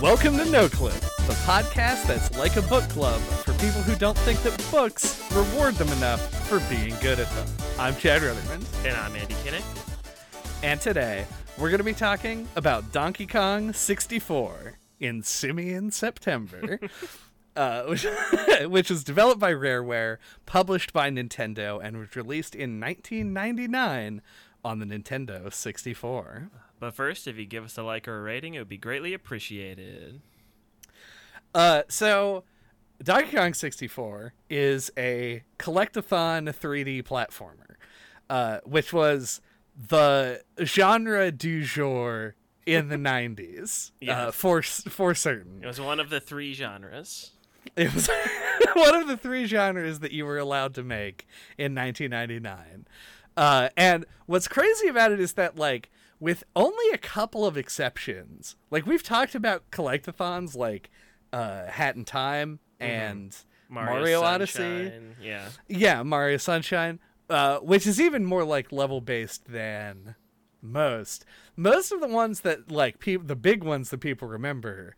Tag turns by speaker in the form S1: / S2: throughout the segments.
S1: Welcome to No Clip, the podcast that's like a book club for people who don't think that books reward them enough for being good at them. I'm Chad Rutherman,
S2: And I'm Andy Kinnick.
S1: and today we're going to be talking about Donkey Kong 64 in Simian September. Uh, which, which was developed by Rareware, published by Nintendo, and was released in 1999 on the Nintendo 64.
S2: But first, if you give us a like or a rating, it would be greatly appreciated.
S1: Uh, so Donkey Kong 64 is a collectathon 3D platformer, uh, which was the genre du jour in the 90s, uh, for for certain.
S2: It was one of the three genres.
S1: It was one of the three genres that you were allowed to make in 1999. Uh, and what's crazy about it is that, like, with only a couple of exceptions, like we've talked about collectathons like uh, Hat in Time and Mario, Odyssey.
S2: Sunshine, Yeah.
S1: Yeah, Mario Sunshine, uh, which is even more like level based than most. Most of the ones that like people, the big ones that people remember,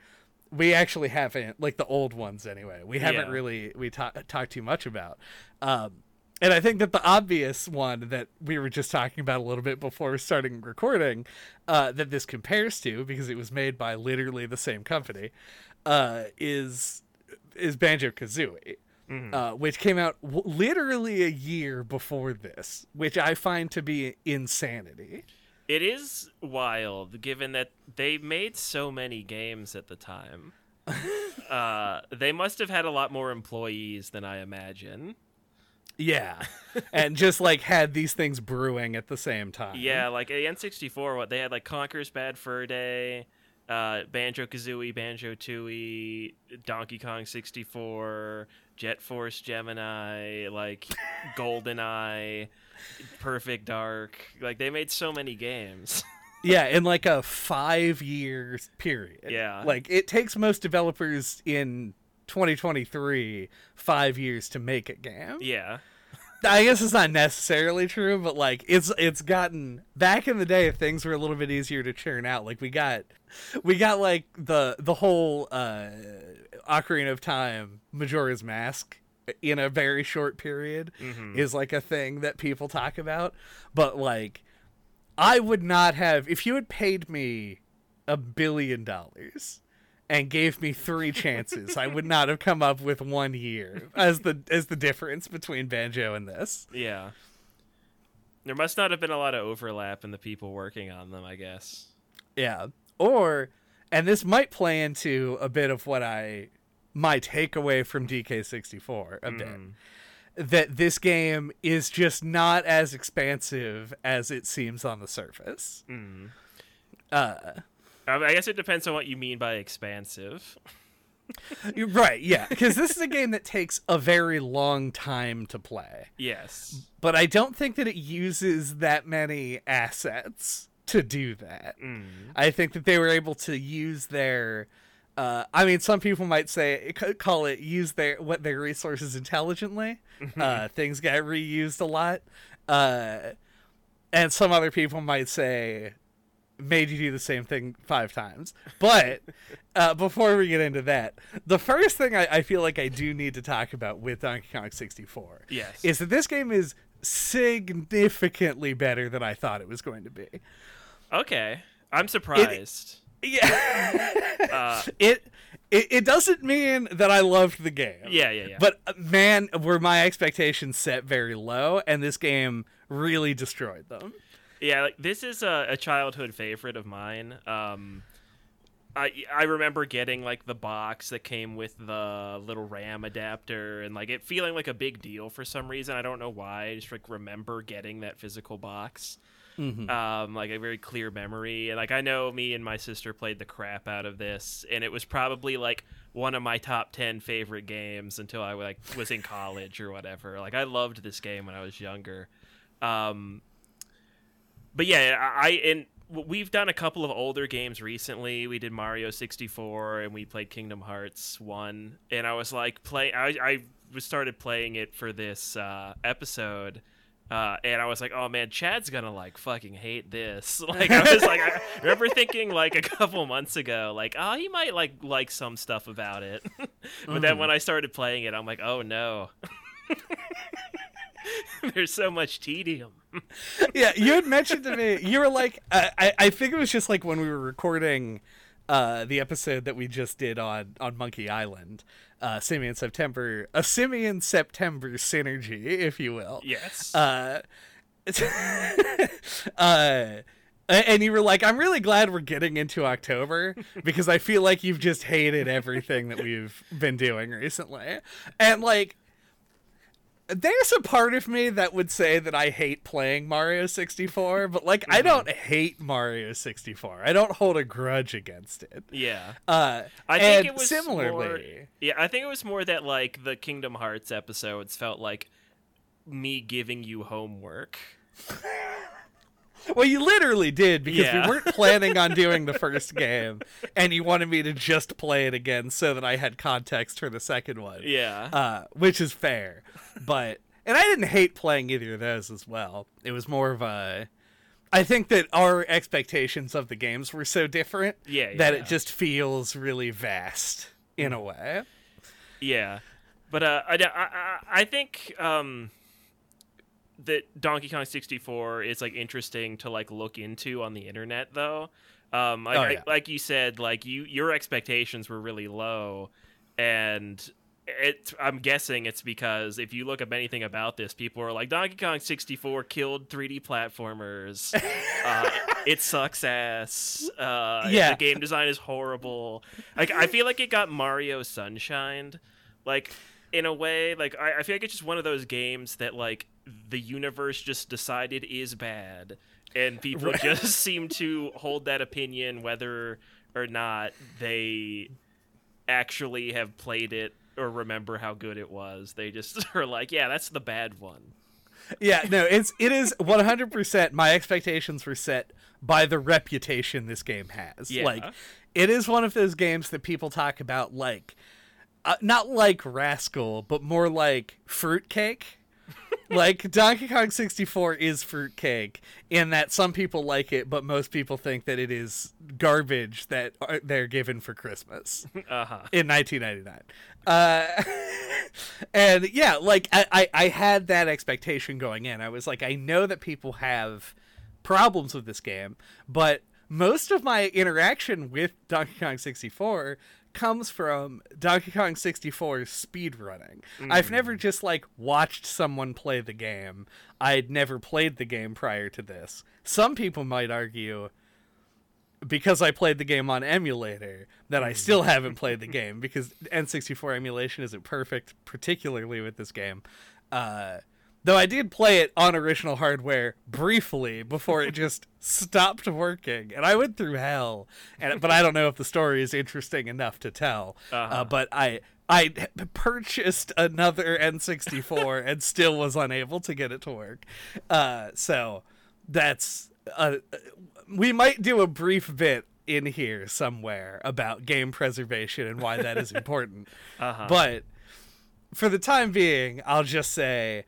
S1: we actually haven't like the old ones anyway. We haven't
S2: Yeah.
S1: really we ta- talked too much about. Um, and I think that the obvious one that we were just talking about a little bit before starting recording, uh, that this compares to because it was made by literally the same company, uh, is is Banjo Kazooie uh, which came out w- literally a year before this, which I find to be insanity.
S2: It is wild, given that they made so many games at the time. uh, they must have had a lot more employees than I imagine.
S1: Yeah, and just like had these things brewing at the same time.
S2: Yeah, like the N64, what they had like Conker's Bad Fur Day, uh, Banjo Kazooie, Banjo Tooie, Donkey Kong 64, Jet Force Gemini, like GoldenEye, Perfect Dark. Like they made so many games.
S1: yeah, in like a five year period.
S2: Yeah.
S1: like it takes most developers in 2023 five years to make a game.
S2: yeah.
S1: I guess it's not necessarily true, but like it's it's gotten back in the day things were a little bit easier to churn out. Like we got we got like the the whole uh Ocarina of Time Majora's Mask in a very short period is like a thing that people talk about. But like I would not have if you had paid me a billion dollars and gave me three chances, I would not have come up with one year as the as the difference between Banjo and this.
S2: Yeah. There must not have been a lot of overlap in the people working on them, I guess.
S1: Yeah. Or and this might play into a bit of what I my takeaway from DK64 a bit. That this game is just not as expansive as it seems on the surface. Uh
S2: Um, I guess it depends on what you mean by expansive.
S1: Right, yeah, because this is a game that takes a very long time to play,
S2: Yes.
S1: but I don't think that it uses that many assets to do that. I think that they were able to use their. Uh, I mean, some people might say call it use their what their resources intelligently. uh, things get reused a lot, uh, and some other people might say made you do the same thing five times. But uh, before we get into that, the first thing I, I feel like I do need to talk about with Donkey Kong 64
S2: Yes.
S1: is that this game is significantly better than I thought it was going to be.
S2: Okay. I'm surprised.
S1: Yeah,
S2: uh,
S1: it, it it doesn't mean that I loved the game.
S2: yeah, yeah, yeah.
S1: But uh, man, were my expectations set very low, and this game really destroyed them.
S2: Yeah, like this is a, a childhood favorite of mine. Um, I I remember getting like the box that came with the little RAM adapter and like it feeling like a big deal for some reason. I don't know why. I just like remember getting that physical box. Um, like a very clear memory, and like I know me and my sister played the crap out of this, and it was probably like one of my top ten favorite games until I like was in college or whatever. Like I loved this game when I was younger. Um, but yeah, I and we've done a couple of older games recently. We did Mario 64 and we played Kingdom Hearts 1 and I was like play I I started playing it for this uh, episode Uh, and I was like, oh man, Chad's gonna like fucking hate this. Like I was like, I remember thinking like a couple months ago, like, oh, he might like like some stuff about it. but mm-hmm. then when I started playing it, I'm like, oh no. There's so much tedium.
S1: yeah, you had mentioned to me, you were like, I, I think it was just like when we were recording uh, the episode that we just did on on Monkey Island, uh, Simian September, a Simian September synergy, if you will.
S2: Yes.
S1: Uh, uh, and you were like, I'm really glad we're getting into October because I feel like you've just hated everything that we've been doing recently. And like, there's a part of me that would say that I hate playing Mario 64, but like mm-hmm. I don't hate Mario 64. I don't hold a grudge against it.
S2: Yeah.
S1: Uh, I think it was similarly.
S2: More, yeah, I think it was more that like the Kingdom Hearts episodes felt like me giving you homework.
S1: Well, you literally did because yeah. we weren't planning on doing the first game, and you wanted me to just play it again so that I had context for the second one.
S2: Yeah,
S1: uh, which is fair, but and I didn't hate playing either of those as well. It was more of a. I think that our expectations of the games were so different
S2: yeah, yeah
S1: that it just feels really vast in a way.
S2: Yeah, but uh, I, I, I think um, that Donkey Kong 64 is like interesting to like look into on the internet though. Um, like, oh, yeah. I, like you said, like you your expectations were really low, and it. I'm guessing it's because if you look up anything about this, people are like Donkey Kong 64 killed 3D platformers. uh, it sucks ass. Uh, yeah, the game design is horrible. Like I feel like it got Mario Sunshined. Like in a way, like I, I feel like it's just one of those games that like the universe just decided is bad and people right. just seem to hold that opinion whether or not they actually have played it or remember how good it was they just are like yeah that's the bad one
S1: yeah no it's it is 100% my expectations were set by the reputation this game has
S2: yeah.
S1: like it is one of those games that people talk about like uh, not like rascal but more like fruitcake like Donkey Kong 64 is fruitcake in that some people like it, but most people think that it is garbage that they're given for Christmas
S2: uh-huh.
S1: in 1999. Uh, and yeah, like I, I, I had that expectation going in. I was like, I know that people have problems with this game, but most of my interaction with Donkey Kong 64 comes from Donkey Kong 64's speedrunning. Mm. I've never just like watched someone play the game. I'd never played the game prior to this. Some people might argue because I played the game on emulator that I still haven't played the game because N64 emulation isn't perfect, particularly with this game. Uh, Though I did play it on original hardware briefly before it just stopped working, and I went through hell. And but I don't know if the story is interesting enough to tell. Uh-huh. Uh, but I I purchased another N64 and still was unable to get it to work. Uh, so that's uh, we might do a brief bit in here somewhere about game preservation and why that is important.
S2: uh-huh.
S1: But for the time being, I'll just say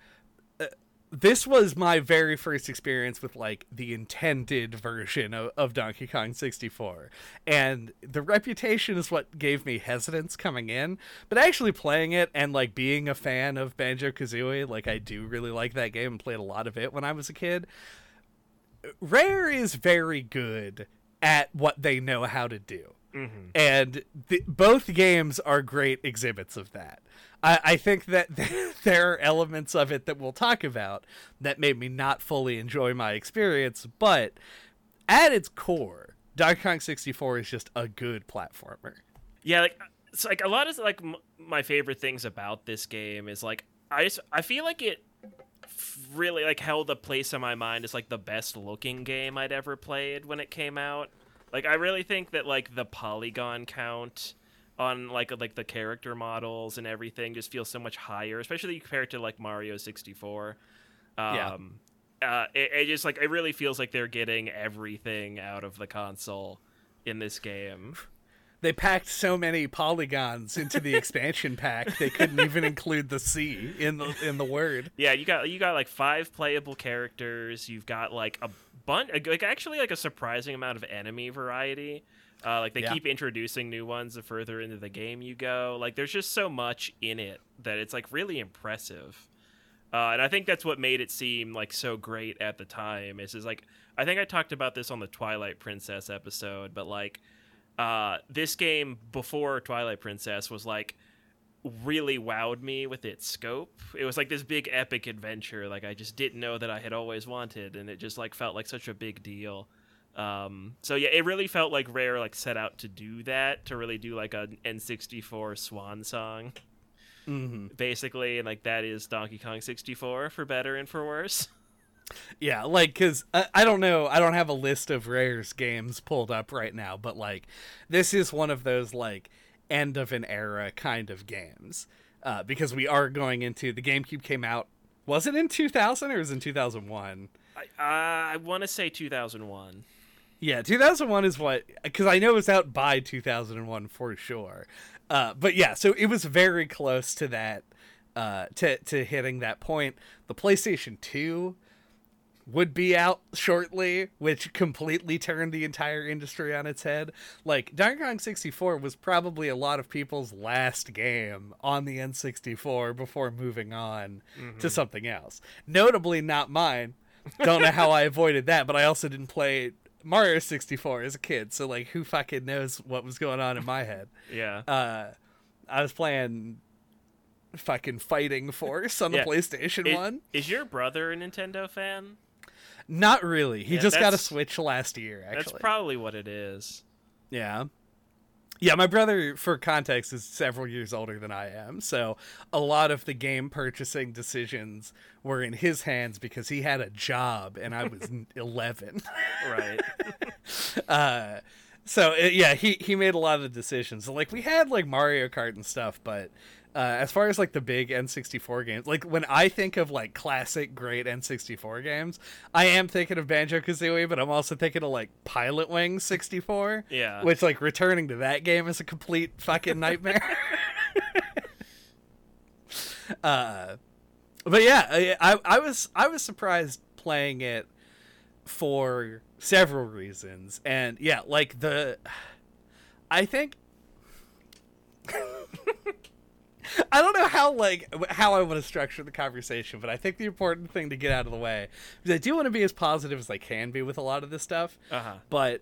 S1: this was my very first experience with like the intended version of, of, Donkey Kong 64. And the reputation is what gave me hesitance coming in. But actually playing it and like being a fan of Banjo Kazooie, like I do really like that game and played a lot of it when I was a kid. Rare is very good at what they know how to do.
S2: Mm-hmm.
S1: And the, both games are great exhibits of that. I, I think that there are elements of it that we'll talk about that made me not fully enjoy my experience, but at its core, Donkey Kong 64 is just a good platformer.
S2: Yeah, like it's like a lot of like m- my favorite things about this game is like I just I feel like it really like held a place in my mind as like the best looking game I'd ever played when it came out. Like I really think that like the polygon count on like like the character models and everything just feels so much higher, especially compared to like Mario 64. Um, yeah. Uh, it, it just like it really feels like they're getting everything out of the console in this game.
S1: they packed so many polygons into the expansion pack they couldn't even include the C in the in the word.
S2: Yeah, you got you got like five playable characters. You've got like a bunch, like actually like a surprising amount of enemy variety. Uh, like they
S1: Yeah.
S2: keep introducing new ones the further into the game you go. Like there's just so much in it that it's like really impressive. Uh, and I think that's what made it seem like so great at the time. Is is like I think I talked about this on the Twilight Princess episode, but like uh, this game before Twilight Princess was like really wowed me with its scope. It was like this big epic adventure like I just didn't know that I had always wanted and it just like felt like such a big deal. Um so yeah, it really felt like Rare like set out to do that to really do like an N64 swan song
S1: hmm
S2: basically and like that is Donkey Kong 64 for better and for worse.
S1: Yeah, like because I, I don't know, I don't have a list of Rare's games pulled up right now, but like this is one of those like end of an era kind of games uh, because we are going into the GameCube came out. Was it in 2000 or was it in 2001?
S2: I uh, I want to say 2001.
S1: Yeah, 2001 is what because I know it was out by 2001 for sure. Uh, but yeah, so it was very close to that, uh, to to hitting that point. The PlayStation 2 would be out shortly, which completely turned the entire industry on its head. Like Donkey Kong 64 was probably a lot of people's last game on the N64 before moving on to something else. Notably, not mine. Don't know how I avoided that, but I also didn't play Mario 64 as a kid, so like who fucking knows what was going on in my head.
S2: Yeah.
S1: Uh I was playing fucking Fighting Force on the
S2: Yeah.
S1: PlayStation
S2: Is-
S1: 1.
S2: Is your brother a Nintendo fan?
S1: Not really. He
S2: Yeah,
S1: just got a
S2: that's-
S1: Switch last year actually.
S2: That's probably what it is.
S1: Yeah. Yeah, my brother, for context, is several years older than I am. So a lot of the game purchasing decisions were in his hands because he had a job and I was 11.
S2: Right.
S1: Uh, so uh, yeah, he, he made a lot of the decisions. Like we had like Mario Kart and stuff, but uh, as far as like the big N64 games, like when I think of like classic great N64 games, I am thinking of Banjo Kazooie, but I'm also thinking of like Pilot Wing 64.
S2: Yeah.
S1: Which like returning to that game is a complete fucking nightmare. uh, but yeah, I, I I was I was surprised playing it for several reasons, and yeah, like the I think. I don't know how like how I want to structure the conversation, but I think the important thing to get out of the way is I do want to be as positive as I can be with a lot of this stuff
S2: Uh-huh.
S1: but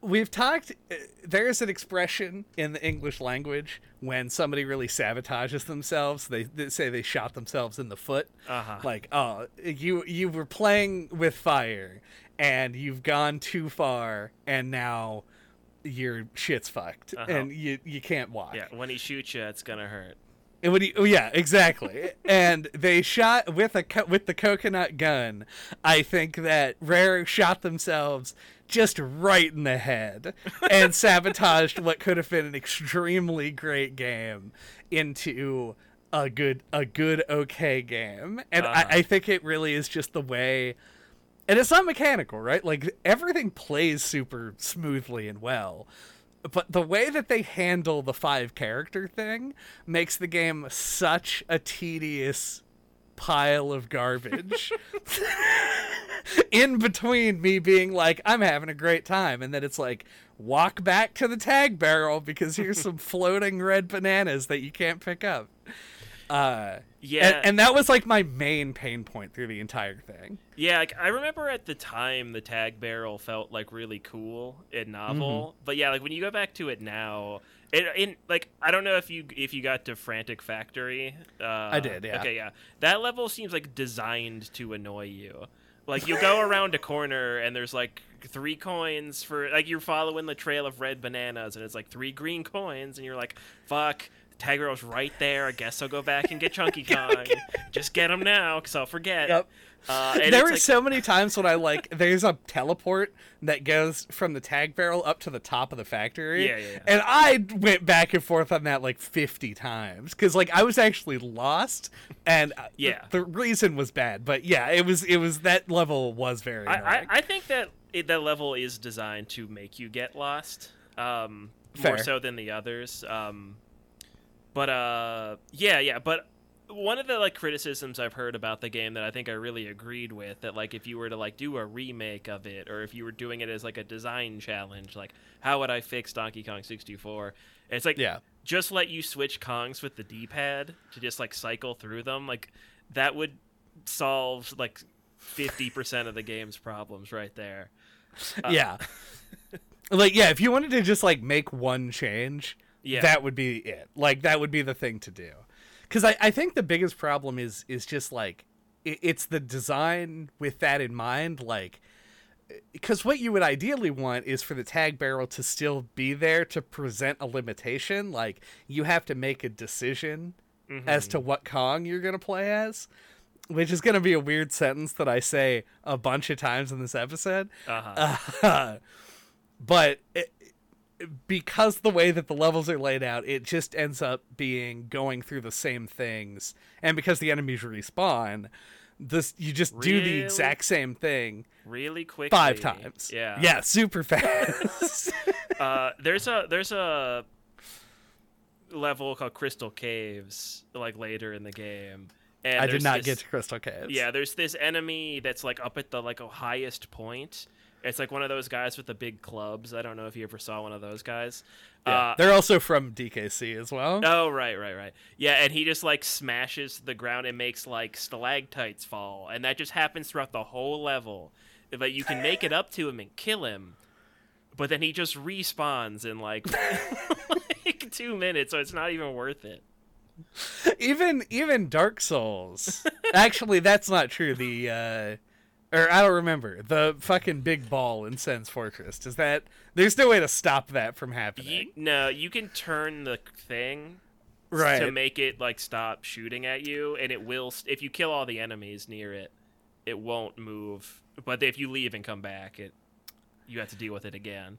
S1: we've talked uh, there's an expression in the english language when somebody really sabotages themselves they, they say they shot themselves in the foot
S2: Uh-huh.
S1: like oh you you were playing with fire and you've gone too far and now your shit's fucked
S2: Uh-huh.
S1: and you you can't walk
S2: Yeah, when he shoots you, it's gonna hurt.
S1: and when he, oh yeah, exactly. and they shot with a with the coconut gun. I think that Rare shot themselves just right in the head and sabotaged what could have been an extremely great game into a good a good okay game. And
S2: Uh-huh.
S1: I, I think it really is just the way and it's not mechanical, right? Like everything plays super smoothly and well. But the way that they handle the five character thing makes the game such a tedious pile of garbage. In between me being like, I'm having a great time, and then it's like, walk back to the tag barrel because here's some floating red bananas that you can't pick up. Uh,
S2: Yeah.
S1: and, and that was like my main pain point through the entire thing.
S2: Yeah, like I remember at the time the tag barrel felt like really cool and novel,
S1: Mm-hmm.
S2: but yeah, like when you go back to it now, it in like I don't know if you if you got to Frantic Factory. Uh, I
S1: did, yeah.
S2: Okay, yeah, that level seems like designed to annoy you. Like you go around a corner and there's like three coins for like you're following the trail of red bananas and it's like three green coins and you're like fuck. Tag barrel's right there. I guess I'll go back and get Chunky Kong. Just get him now, cause I'll forget.
S1: Yep.
S2: Uh,
S1: there were
S2: like-
S1: so many times when I like there's a teleport that goes from the tag barrel up to the top of the factory.
S2: Yeah, yeah, yeah.
S1: And I went back and forth on that like 50 times cuz like I was actually lost and uh,
S2: Yeah.
S1: the, the reason was bad, but yeah, it was it was that level was very
S2: I, I. I think that it, that level is designed to make you get lost. Um, more so than the others. Um, but uh, yeah, yeah. But one of the like criticisms I've heard about the game that I think I really agreed with that like if you were to like do a remake of it or if you were doing it as like a design challenge, like how would I fix Donkey Kong 64? It's like
S1: Yeah.
S2: just let you switch Kongs with the D-pad to just like cycle through them. Like that would solve like 50% of the game's problems right there. Uh,
S1: yeah. like yeah, if you wanted to just like make one change,
S2: Yeah.
S1: that would be it. Like that would be the thing to do. Cuz I I think the biggest problem is is just like i it's the design with that in mind like because what you would ideally want is for the tag barrel to still be there to present a limitation like you have to make a decision as to what kong you're going to play as which is going to be a weird sentence that i say a bunch of times in this episode
S2: uh-huh.
S1: uh, but it, because the way that the levels are laid out, it just ends up being going through the same things, and because the enemies respawn, this you just do the exact same thing
S2: really quickly.
S1: five times.
S2: Yeah.
S1: yeah, super fast.
S2: Uh, there's a there's a level called Crystal Caves like later in the game. And
S1: I did not
S2: this-
S1: get to Crystal Caves.
S2: Yeah, there's this enemy that's like up at the like highest point. It's like one of those guys with the big clubs. I don't know if you ever saw one of those guys.
S1: Yeah.
S2: Uh,
S1: they're also from DKC as well.
S2: Oh right, right, right. Yeah, and he just like smashes the ground and makes like stalactites fall, and that just happens throughout the whole level. But you can make it up to him and kill him, but then he just respawns in like like two minutes, so it's not even worth it.
S1: even even Dark Souls. Actually, that's not true. The uh or I don't remember the fucking big ball in Sen's Fortress. Does that? There's no way to stop that from happening.
S2: You, no, you can turn the thing
S1: right.
S2: to make it like stop shooting at you, and it will. If you kill all the enemies near it, it won't move. But if you leave and come back, it you have to deal with it again.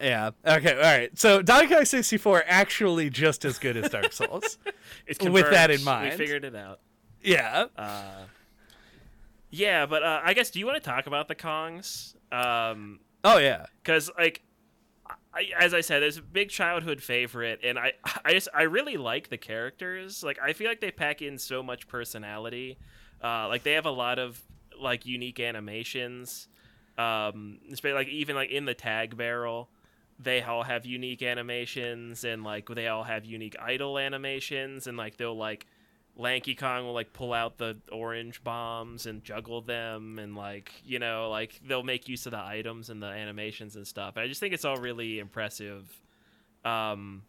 S1: Yeah. Okay. All right. So Donkey Kong 64 actually just as good as Dark Souls.
S2: It's
S1: With that in mind.
S2: we figured it out.
S1: yeah.
S2: Uh, yeah, but uh, I guess do you want to talk about the Kongs? Um,
S1: Oh yeah.
S2: because like I, as I said, it's a big childhood favorite, and I I just I really like the characters. Like I feel like they pack in so much personality. Uh, like they have a lot of like unique animations. Um, especially like even like in the tag barrel, they all have unique animations, and like they all have unique idle animations, and like they'll like Lanky Kong will like pull out the orange bombs and juggle them, and like you know, like they'll make use of the items and the animations and stuff. I just think it's all really impressive. Um,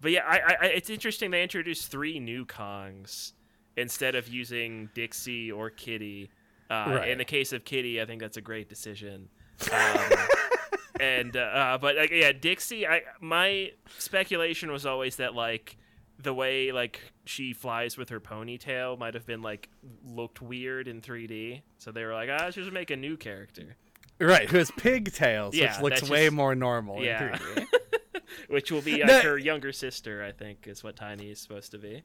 S2: but yeah, I, I, it's interesting they introduced three new Kongs instead of using Dixie or Kiddy. Uh,
S1: Right.
S2: In the case of Kiddy, I think that's a great decision. Um, and uh, but like yeah, Dixie. I my speculation was always that like the way like she flies with her ponytail might have been like looked weird in 3D. So they were like, ah, she should make a new character,
S1: Right. Who has pigtails,
S2: Yeah,
S1: which looks
S2: that's
S1: way more normal.
S2: Yeah.
S1: In 3D.
S2: which will be like
S1: That-
S2: her younger sister. I think is what Tiny is supposed to be.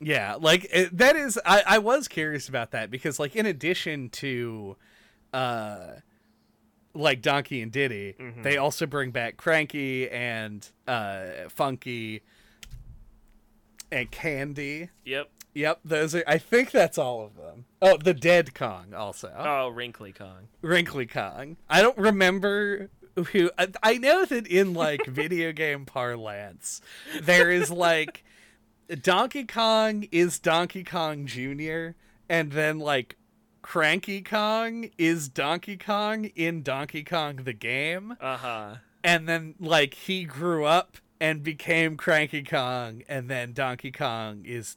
S1: Yeah, like it, that is. I, I was curious about that because, like, in addition to, uh, like Donkey and Diddy,
S2: Mhm.
S1: they also bring back Cranky and uh, Funky and Candy.
S2: Yep.
S1: Yep, those are. I think that's all of them. Oh, the Dead Kong also.
S2: Oh, Wrinkly Kong.
S1: Wrinkly Kong. I don't remember who. I, I know that in like video game parlance, there is like Donkey Kong is Donkey Kong Jr., and then like Cranky Kong is Donkey Kong in Donkey Kong the game,
S2: Uh huh.
S1: and then like he grew up and became Cranky Kong, and then Donkey Kong is.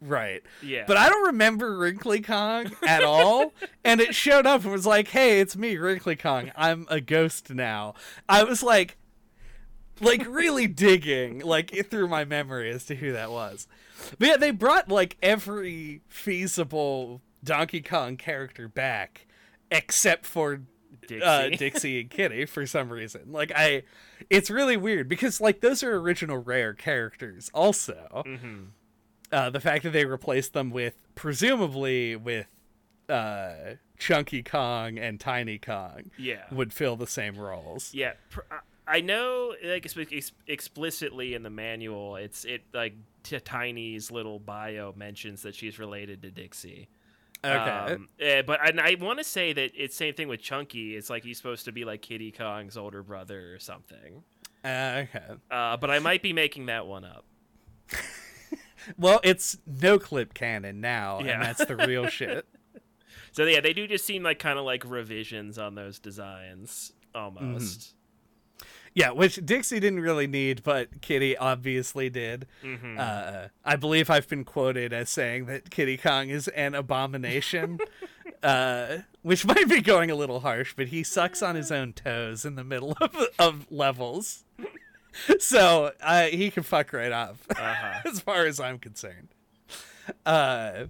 S1: Right.
S2: Yeah.
S1: But I don't remember Wrinkly Kong at all. and it showed up and was like, hey, it's me, Wrinkly Kong. I'm a ghost now. I was like, like really digging like through my memory as to who that was. But yeah, they brought like every feasible Donkey Kong character back except for
S2: Dixie.
S1: uh, Dixie and Kiddy for some reason. Like I, it's really weird because like those are original rare characters. Also,
S2: hmm
S1: uh, the fact that they replaced them with presumably with uh, Chunky Kong and Tiny Kong
S2: Yeah.
S1: would fill the same roles.
S2: Yeah. I know, like ex- explicitly in the manual, it's it like Tiny's little bio mentions that she's related to Dixie.
S1: Okay.
S2: Um, eh, but and I want to say that it's same thing with Chunky. It's like he's supposed to be like Kiddy Kong's older brother or something.
S1: Uh, okay.
S2: Uh, but I might be making that one up.
S1: Well, it's no clip canon now,
S2: Yeah.
S1: and that's the real shit.
S2: So yeah, they do just seem like kind of like revisions on those designs almost.
S1: Yeah, which Dixie didn't really need, but Kiddy obviously did.
S2: Mhm.
S1: Uh, I believe I've been quoted as saying that Kiddy Kong is an abomination, uh, which might be going a little harsh, but he sucks on his own toes in the middle of, of levels. so uh, he can fuck right off,
S2: Uh-huh.
S1: as far as I'm concerned. Uh,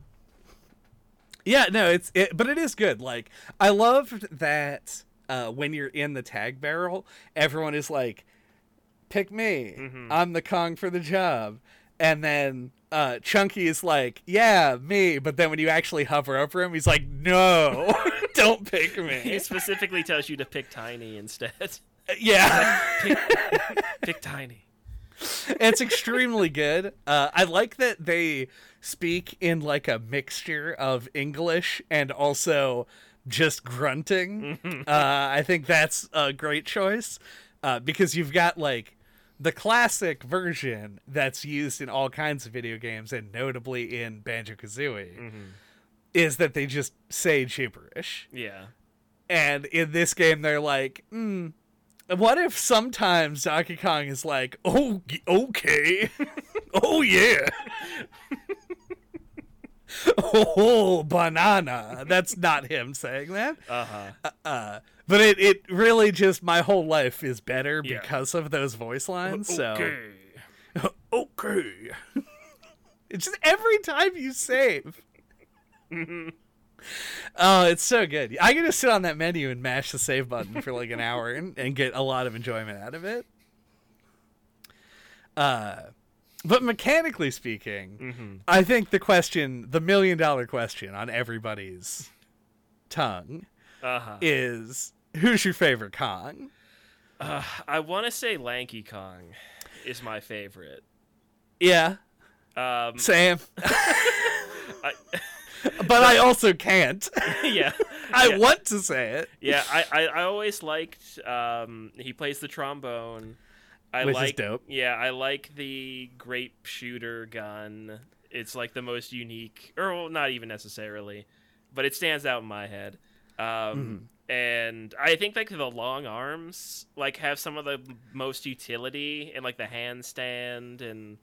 S1: yeah, no, it's it, but it is good. Like I loved that uh, when you're in the tag barrel, everyone is like, "Pick me, I'm the Kong for the job," and then uh, Chunky is like, "Yeah, me," but then when you actually hover over him, he's like, "No, don't pick me.
S2: He specifically tells you to pick Tiny instead.
S1: yeah.
S2: pick, pick Tiny.
S1: it's extremely good. Uh, I like that they speak in like a mixture of English and also just grunting. uh, I think that's a great choice uh, because you've got like the classic version that's used in all kinds of video games and notably in Banjo Kazooie is that they just say gibberish.
S2: Yeah.
S1: And in this game, they're like, hmm, what if sometimes Donkey Kong is like, oh, okay, oh yeah, oh banana. That's not him saying that.
S2: Uh-huh.
S1: Uh, but it, it really just my whole life is better
S2: Yeah.
S1: because of those voice lines. So
S2: Okay.
S1: okay, it's just every time you save. Oh, it's so good. I can just sit on that menu and mash the save button for like an hour and, and get a lot of enjoyment out of it. Uh, but mechanically speaking,
S2: Mm-hmm.
S1: I think the question, the million dollar question on everybody's tongue
S2: Uh-huh.
S1: is who's your favorite Kong?
S2: Uh, I want to say Lanky Kong is my favorite.
S1: Yeah,
S2: Um,
S1: Sam.
S2: I,
S1: but I also can't.
S2: yeah.
S1: I
S2: yeah.
S1: want to say it.
S2: Yeah, I, I, I always liked um he plays the trombone. I like
S1: dope.
S2: Yeah, I like the grape shooter gun. It's like the most unique or well, not even necessarily, but it stands out in my head. Um
S1: Mm-hmm.
S2: and I think like the long arms like have some of the most utility and like the handstand and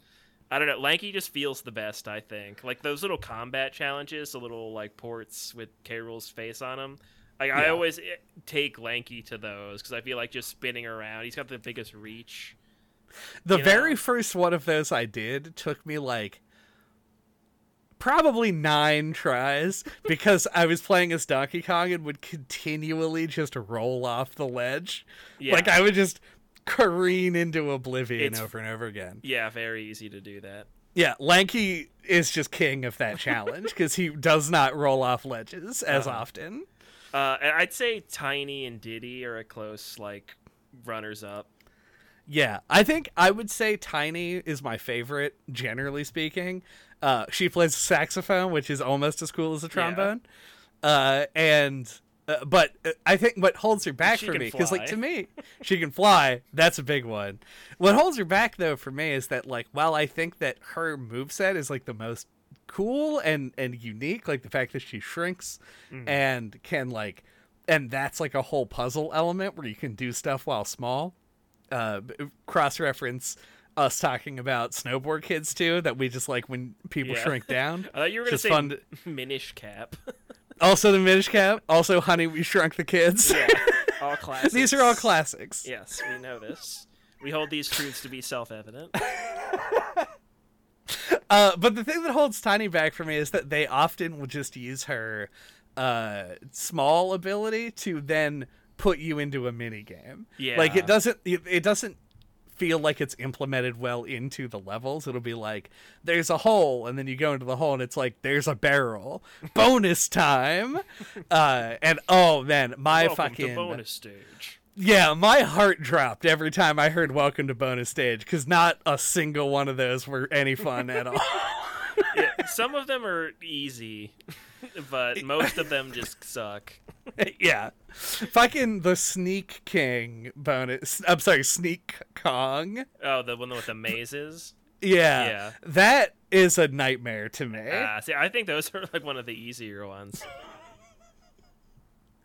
S2: I don't know. Lanky just feels the best. I think like those little combat challenges, the little like ports with K. Rool's face on them. Like I always eh, take Lanky to those because I feel like just spinning around. He's got the biggest reach.
S1: The
S2: you
S1: very
S2: know?
S1: first one of those I did took me like probably nine tries because I was playing as Donkey Kong and would continually just roll off the ledge.
S2: Yeah.
S1: Like I would just careen into oblivion
S2: It's-
S1: over and over again.
S2: Yeah, very easy to do that.
S1: Yeah, Lanky is just king of that challenge because he does not roll off ledges as
S2: Uh-huh.
S1: often.
S2: Uh, I'd say Tiny and Diddy are a close like runners up.
S1: Yeah, I think I would say Tiny is my favorite, generally speaking. Uh, she plays saxophone, which is almost as cool as a trombone. Uh, and uh, but uh, I think what holds her back
S2: She
S1: for me, because like to me, she can fly. That's a big one. What holds her back though for me is that like while I think that her moveset is like the most cool and and unique, like the fact that she shrinks
S2: Mm-hmm.
S1: and can like, and that's like a whole puzzle element where you can do stuff while small uh, cross reference us talking about snowboard kids too that we just like when people
S2: Yeah.
S1: shrink down.
S2: I thought you were gonna say
S1: fun to-
S2: Minish Cap.
S1: also the Minish Cap, also Honey We Shrunk the Kids.
S2: yeah, all classics.
S1: These are all classics.
S2: Yes, we know this. We hold these truths to be self-evident.
S1: Uh, but the thing that holds Tiny back for me is that they often will just use her uh, small ability to then put you into a mini game.
S2: Yeah, Like
S1: it doesn't it, it doesn't feel like it's implemented well into the levels. It'll be like there's a hole and then you go into the hole and it's like there's a barrel. Bonus time. uh, and oh man, my
S2: Welcome
S1: fucking
S2: to bonus stage.
S1: Yeah, my heart dropped every time I heard "Welcome to Bonus Stage" because not a single one of those were any fun at all.
S2: Yeah, some of them are easy, but most of them just suck.
S1: yeah, fucking the Sneak King bonus. I'm sorry, Sneak Kong.
S2: Oh, the one with the mazes.
S1: Yeah,
S2: Yeah.
S1: that is a nightmare to me.
S2: Ah, see, I think those are like one of the easier ones.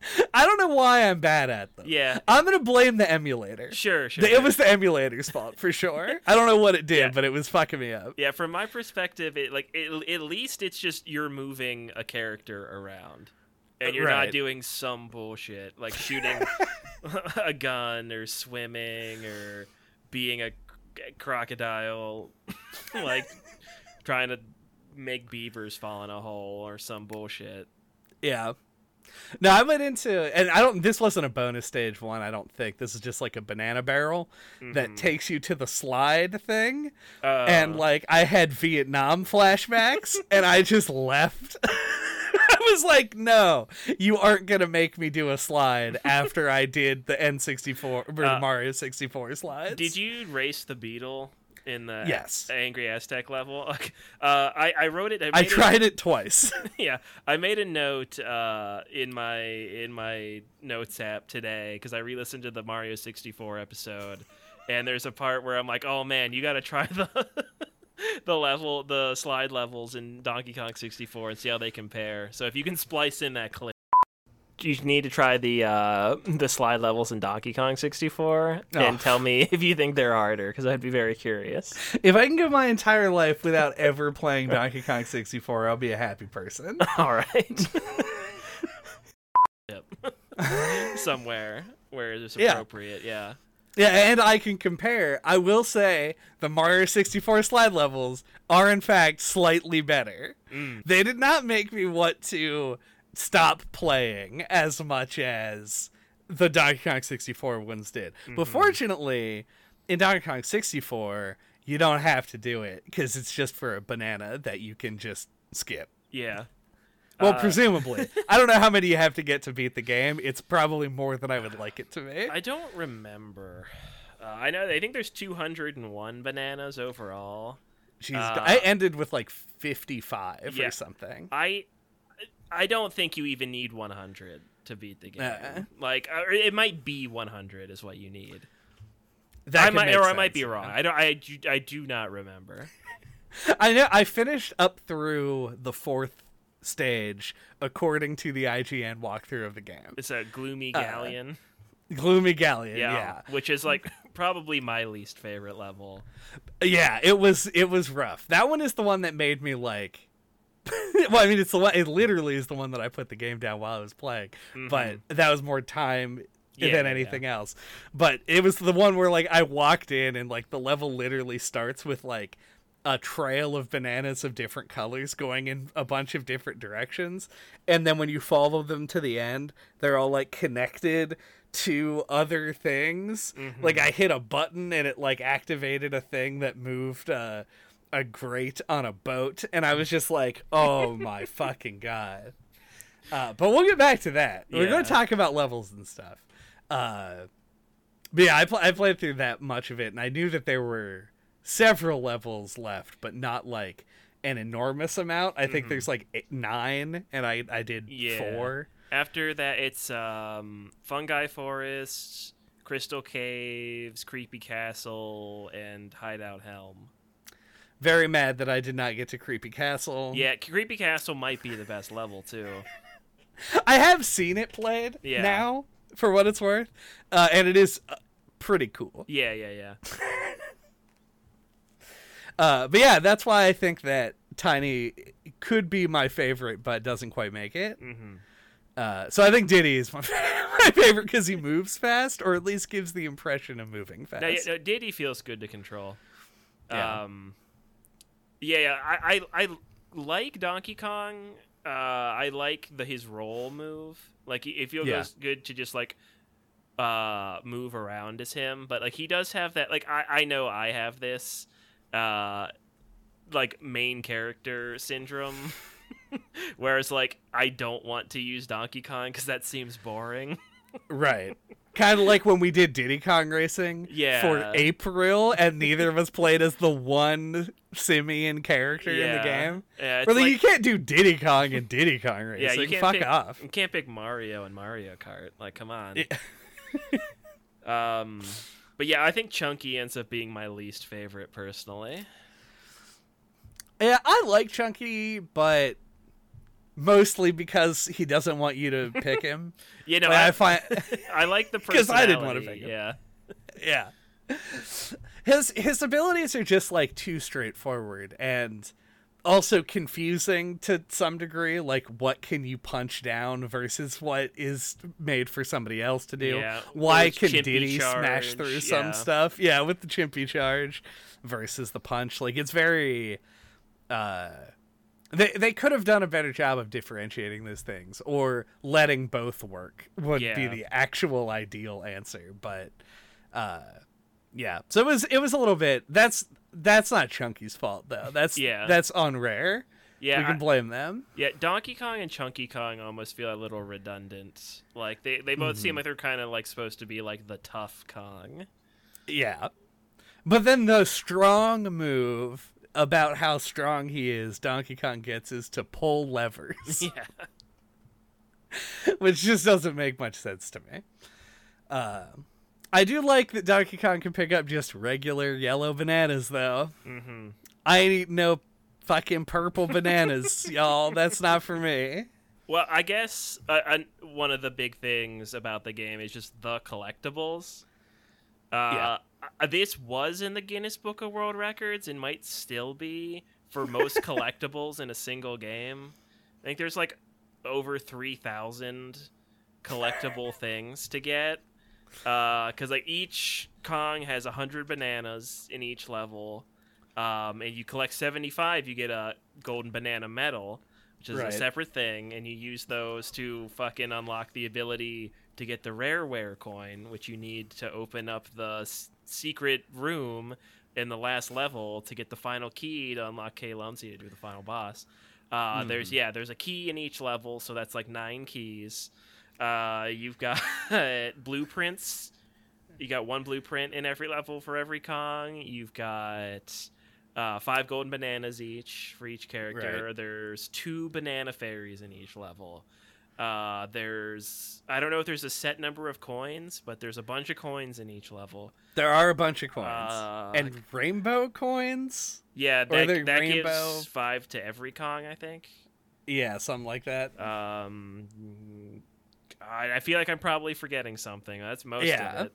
S1: I don't know why I'm bad at them.
S2: Yeah,
S1: I'm gonna blame the emulator.
S2: sure, sure.
S1: The-. It was the emulator's fault for sure. I don't know what it did,
S2: Yeah.
S1: but it was fucking me up.
S2: Yeah, from my perspective, it like it, at least it's just you're moving a character around, and you're
S1: Right.
S2: not doing some bullshit like shooting a gun or swimming or being a crocodile, like trying to make beavers fall in a hole or some bullshit.
S1: Yeah. No, I went into and I don't this wasn't a bonus stage one, I don't think. This is just like a banana barrel that takes you to the slide thing.
S2: Uh,
S1: and like I had Vietnam flashbacks and I just left. I was like, "No, you aren't going to make me do a slide after I did the N64
S2: Uh,
S1: Mario 64 slides."
S2: Did you race the beetle in the
S1: Yes.
S2: Angry Aztec level? Uh, I I wrote it. I,
S1: I tried it twice.
S2: yeah, I made a note uh, in my in my notes app today because I re-listened to the Mario 64 episode, and there's a part where I'm like, "Oh man, you got to try the the level, the slide levels in Donkey Kong 64 and see how they compare." So if you can splice in that clip. You need to try the uh, the slide levels in Donkey Kong 64
S1: Oh.
S2: and tell me if you think they're harder, because I'd be very curious.
S1: if I can go my entire life without ever playing Donkey Kong 64, I'll be a happy person.
S2: All right. yep. Somewhere where it's
S1: Yeah.
S2: appropriate. Yeah.
S1: Yeah, and I can compare. I will say the Mario 64 slide levels are in fact slightly better.
S2: Mm.
S1: They did not make me want to stop playing as much as the Donkey Kong 64 ones did.
S2: Mm-hmm.
S1: But fortunately, in Donkey Kong 64, you don't have to do it because it's just for a banana that you can just skip.
S2: Yeah.
S1: Well,
S2: Uh,
S1: presumably. I don't know how many you have to get to beat the game. It's probably more than I would like it to be.
S2: I don't remember. Uh, I know. I think there's 201 bananas overall.
S1: Jeez,
S2: Uh,
S1: I ended with like 55
S2: yeah.
S1: or something.
S2: I I don't think you even need 100 to beat the game.
S1: Uh-uh.
S2: Like, it might be 100 is what you need.
S1: That
S2: I might, or I might
S1: sense,
S2: be wrong. I don't. I, do- I do not remember.
S1: I know. I finished up through the fourth stage according to the IGN walkthrough of the game.
S2: It's a gloomy
S1: Uh,
S2: galleon.
S1: Gloomy Galleon.
S2: yeah,
S1: Yeah.
S2: which is like probably my least favorite level.
S1: yeah, It was. It was rough. That one is the one that made me like. well, I mean, it's the one. It literally is the one that I put the game down while I was playing. But that was more time
S2: Mm-hmm. Yeah,
S1: than
S2: yeah,
S1: anything else. But it was the one where like I walked in and like the level literally starts with like a trail of bananas of different colors going in a bunch of different directions and then when you follow them to the end they're all like connected to other things like i hit a button and it like activated a thing that moved uh, a grate on a boat and i was just like oh my fucking god uh, but we'll get back to that we're going to talk about levels and stuff uh, but yeah I, pl- I played through that much of it and i knew that there were several levels left but not like an enormous amount i think there's like eight, nine and i i did
S2: Mm-hmm. Yeah.
S1: four
S2: After that, it's um, fungi forests, crystal caves, creepy castle, and hideout helm.
S1: Very mad that i did not get to creepy castle
S2: Yeah, creepy castle might be the best level too.
S1: i have seen it played
S2: Yeah.
S1: now for what it's worth uh, and it is uh, pretty cool
S2: Yeah, yeah, yeah.
S1: uh, but yeah that's why i think that tiny could be my favorite but doesn't quite make it
S2: hmm
S1: Uh, so I think Diddy is my, favorite because he moves fast, or at least gives the impression of moving fast.
S2: No, yeah, no, Diddy feels good to control.
S1: Yeah.
S2: Um, yeah, yeah. I, I, I like Donkey Kong. Uh, I like the his roll move. Like it feels
S1: Yeah.
S2: good to just like uh move around as him but like he does have that like i i know i have this uh like main character syndrome whereas like i don't want to use donkey kong because that seems boring
S1: Right. Kind of like when we did Diddy Kong Racing
S2: Yeah.
S1: for April, and neither of us played as the one simian character in the game.
S2: Yeah,
S1: Really,
S2: like-
S1: you can't do Diddy Kong and Diddy Kong Racing.
S2: yeah, you can't
S1: Fuck
S2: pick,
S1: off.
S2: You can't pick Mario and Mario Kart. Like, come on.
S1: Yeah.
S2: um, but yeah, I think Chunky ends up being my least favorite personally.
S1: Yeah, I like Chunky, but mostly because he doesn't want you to pick him.
S2: You know,
S1: Like,
S2: I,
S1: I find
S2: I like the
S1: 'Cause I didn't wanna pick him.
S2: Yeah.
S1: yeah. His his abilities are just like too straightforward and also confusing to some degree like what can you punch down versus what is made for somebody else to do.
S2: Yeah,
S1: Why can Diddy smash
S2: charge,
S1: through some stuff? Yeah, with the chimpy charge versus the punch. Like it's very uh they they could have done a better job of differentiating those things or letting both work would be the actual ideal answer, but uh yeah. So it was it was a little bit that's that's not Chunky's fault though. That's
S2: Yeah.
S1: that's on rare.
S2: Yeah,
S1: we can blame them.
S2: Yeah, Donkey Kong and Chunky Kong almost feel a little redundant. Like they, they both
S1: Mm-hmm.
S2: seem like they're kind of like supposed to be like the tough Kong.
S1: Yeah. But then the strong move about how strong he is, Donkey Kong gets is to pull levers.
S2: Yeah.
S1: which just doesn't make much sense to me. Uh, I do like that Donkey Kong can pick up just regular yellow bananas, though.
S2: hmm
S1: I ain't eating no fucking purple bananas, y'all. That's not for me.
S2: Well, I guess uh, uh, one of the big things about the game is just the collectibles. Uh, uh, This was in the Guinness Book of World Records and might still be for most collectibles in a single game. I think there's like over 3,000 collectible things to get. Because like each Kong has 100 bananas in each level. Um, and you collect 75, you get a golden banana medal which is
S1: Right.
S2: a separate thing, and you use those to fucking unlock the ability to get the rareware coin, which you need to open up the secret room in the last level to get the final key to unlock K. Lumsey to do the final boss. Uh, There's yeah, there's a key in each level, so that's like nine keys. Uh, you've got blueprints. You got one blueprint in every level for every Kong. You've got uh, five golden bananas each for each character.
S1: Right.
S2: There's two banana fairies in each level. Uh, there's I don't know if there's a set number of coins, but there's a bunch of coins in each level.
S1: There are a bunch of coins.
S2: Uh,
S1: and rainbow coins?
S2: Yeah, that, that
S1: rainbow?
S2: gives five to every Kong, I think.
S1: Yeah, something like that.
S2: Um, I, I feel like I'm probably forgetting something. That's most
S1: Yeah.
S2: of it.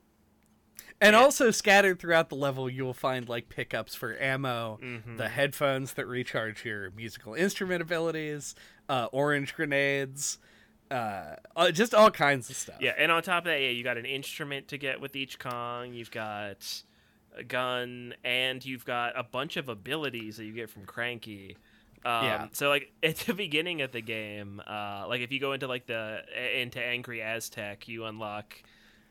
S1: And
S2: yeah.
S1: also scattered throughout the level, you will find like pickups for ammo,
S2: Mhm.
S1: the headphones that recharge your musical instrument abilities, uh, orange grenades, uh, uh, just all kinds of stuff.
S2: Yeah, and on top of that, yeah, you got an instrument to get with each Kong. You've got a gun, and you've got a bunch of abilities that you get from Cranky. Um,
S1: Yeah.
S2: So like at the beginning of the game, uh, like if you go into like the into Angry Aztec, you unlock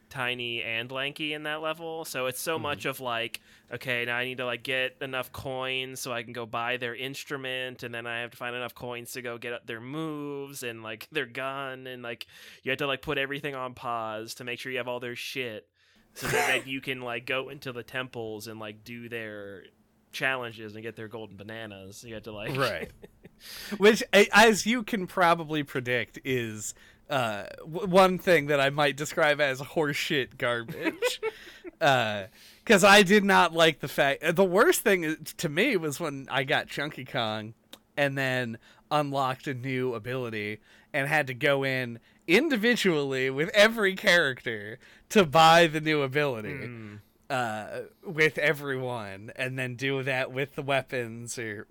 S2: Tiny and Lanky in that level. So it's so much mm-hmm. of like, okay, now I need to like get enough coins so I can go buy their instrument, and then I have to find enough coins to go get their moves and like their gun, and like you have to like put everything on pause to make sure you have all their shit, so that, that you can like go into the temples and like do their challenges and get their golden bananas. You have to like
S1: right which as you can probably predict is uh, w- one thing that i might describe as horseshit garbage because i did not like the fact the worst thing to me was when i got chunky kong and then unlocked a new ability and had to go in individually with every character to buy the new ability
S2: Mm.
S1: Uh, with everyone, and then do that with the weapons. Or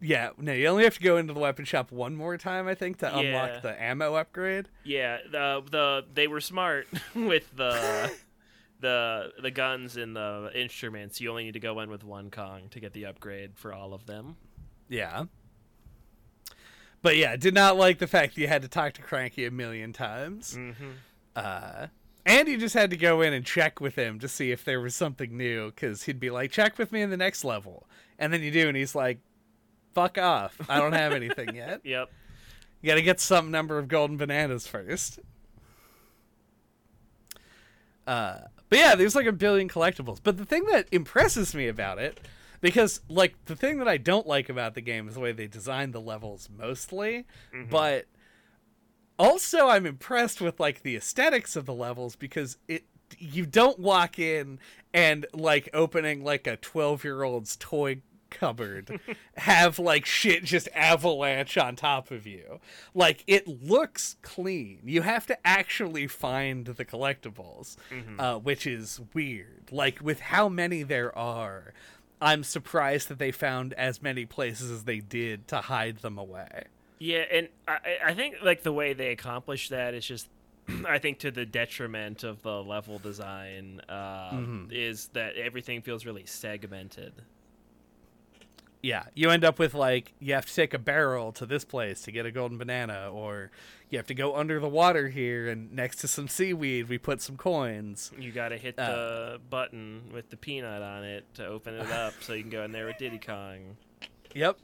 S1: yeah, no, you only have to go into the weapon shop one more time, I think, to
S2: Yeah.
S1: unlock the ammo upgrade.
S2: Yeah, the the they were smart with the the the guns and the instruments. You only need to go in with one Kong to get the upgrade for all of them.
S1: Yeah. But yeah, did not like the fact that you had to talk to Cranky a million times.
S2: Mm-hmm.
S1: Uh, and you just had to go in and check with him to see if there was something new, because he'd be like, check with me in the next level. And then you do, and he's like, fuck off. I don't have anything yet.
S2: Yep.
S1: You gotta get some number of golden bananas first. Uh, but yeah, there's like a billion collectibles. But the thing that impresses me about it, because like the thing that I don't like about the game is the way they designed the levels mostly,
S2: Mhm.
S1: but also I'm impressed with like the aesthetics of the levels because it you don't walk in and like opening like a 12 year old's toy cupboard have like shit just avalanche on top of you. Like it looks clean. You have to actually find the collectibles
S2: Mhm.
S1: uh, which is weird. Like with how many there are i'm surprised that they found as many places as they did to hide them away
S2: Yeah, and I, I think like the way they accomplish that is just, I think to the detriment of the level design, uh,
S1: Mhm.
S2: is that everything feels really segmented.
S1: Yeah, you end up with like you have to take a barrel to this place to get a golden banana, or you have to go under the water here, and next to some seaweed we put some coins.
S2: You got to hit
S1: Uh.
S2: the button with the peanut on it to open it up, so you can go in there with Diddy Kong.
S1: Yep.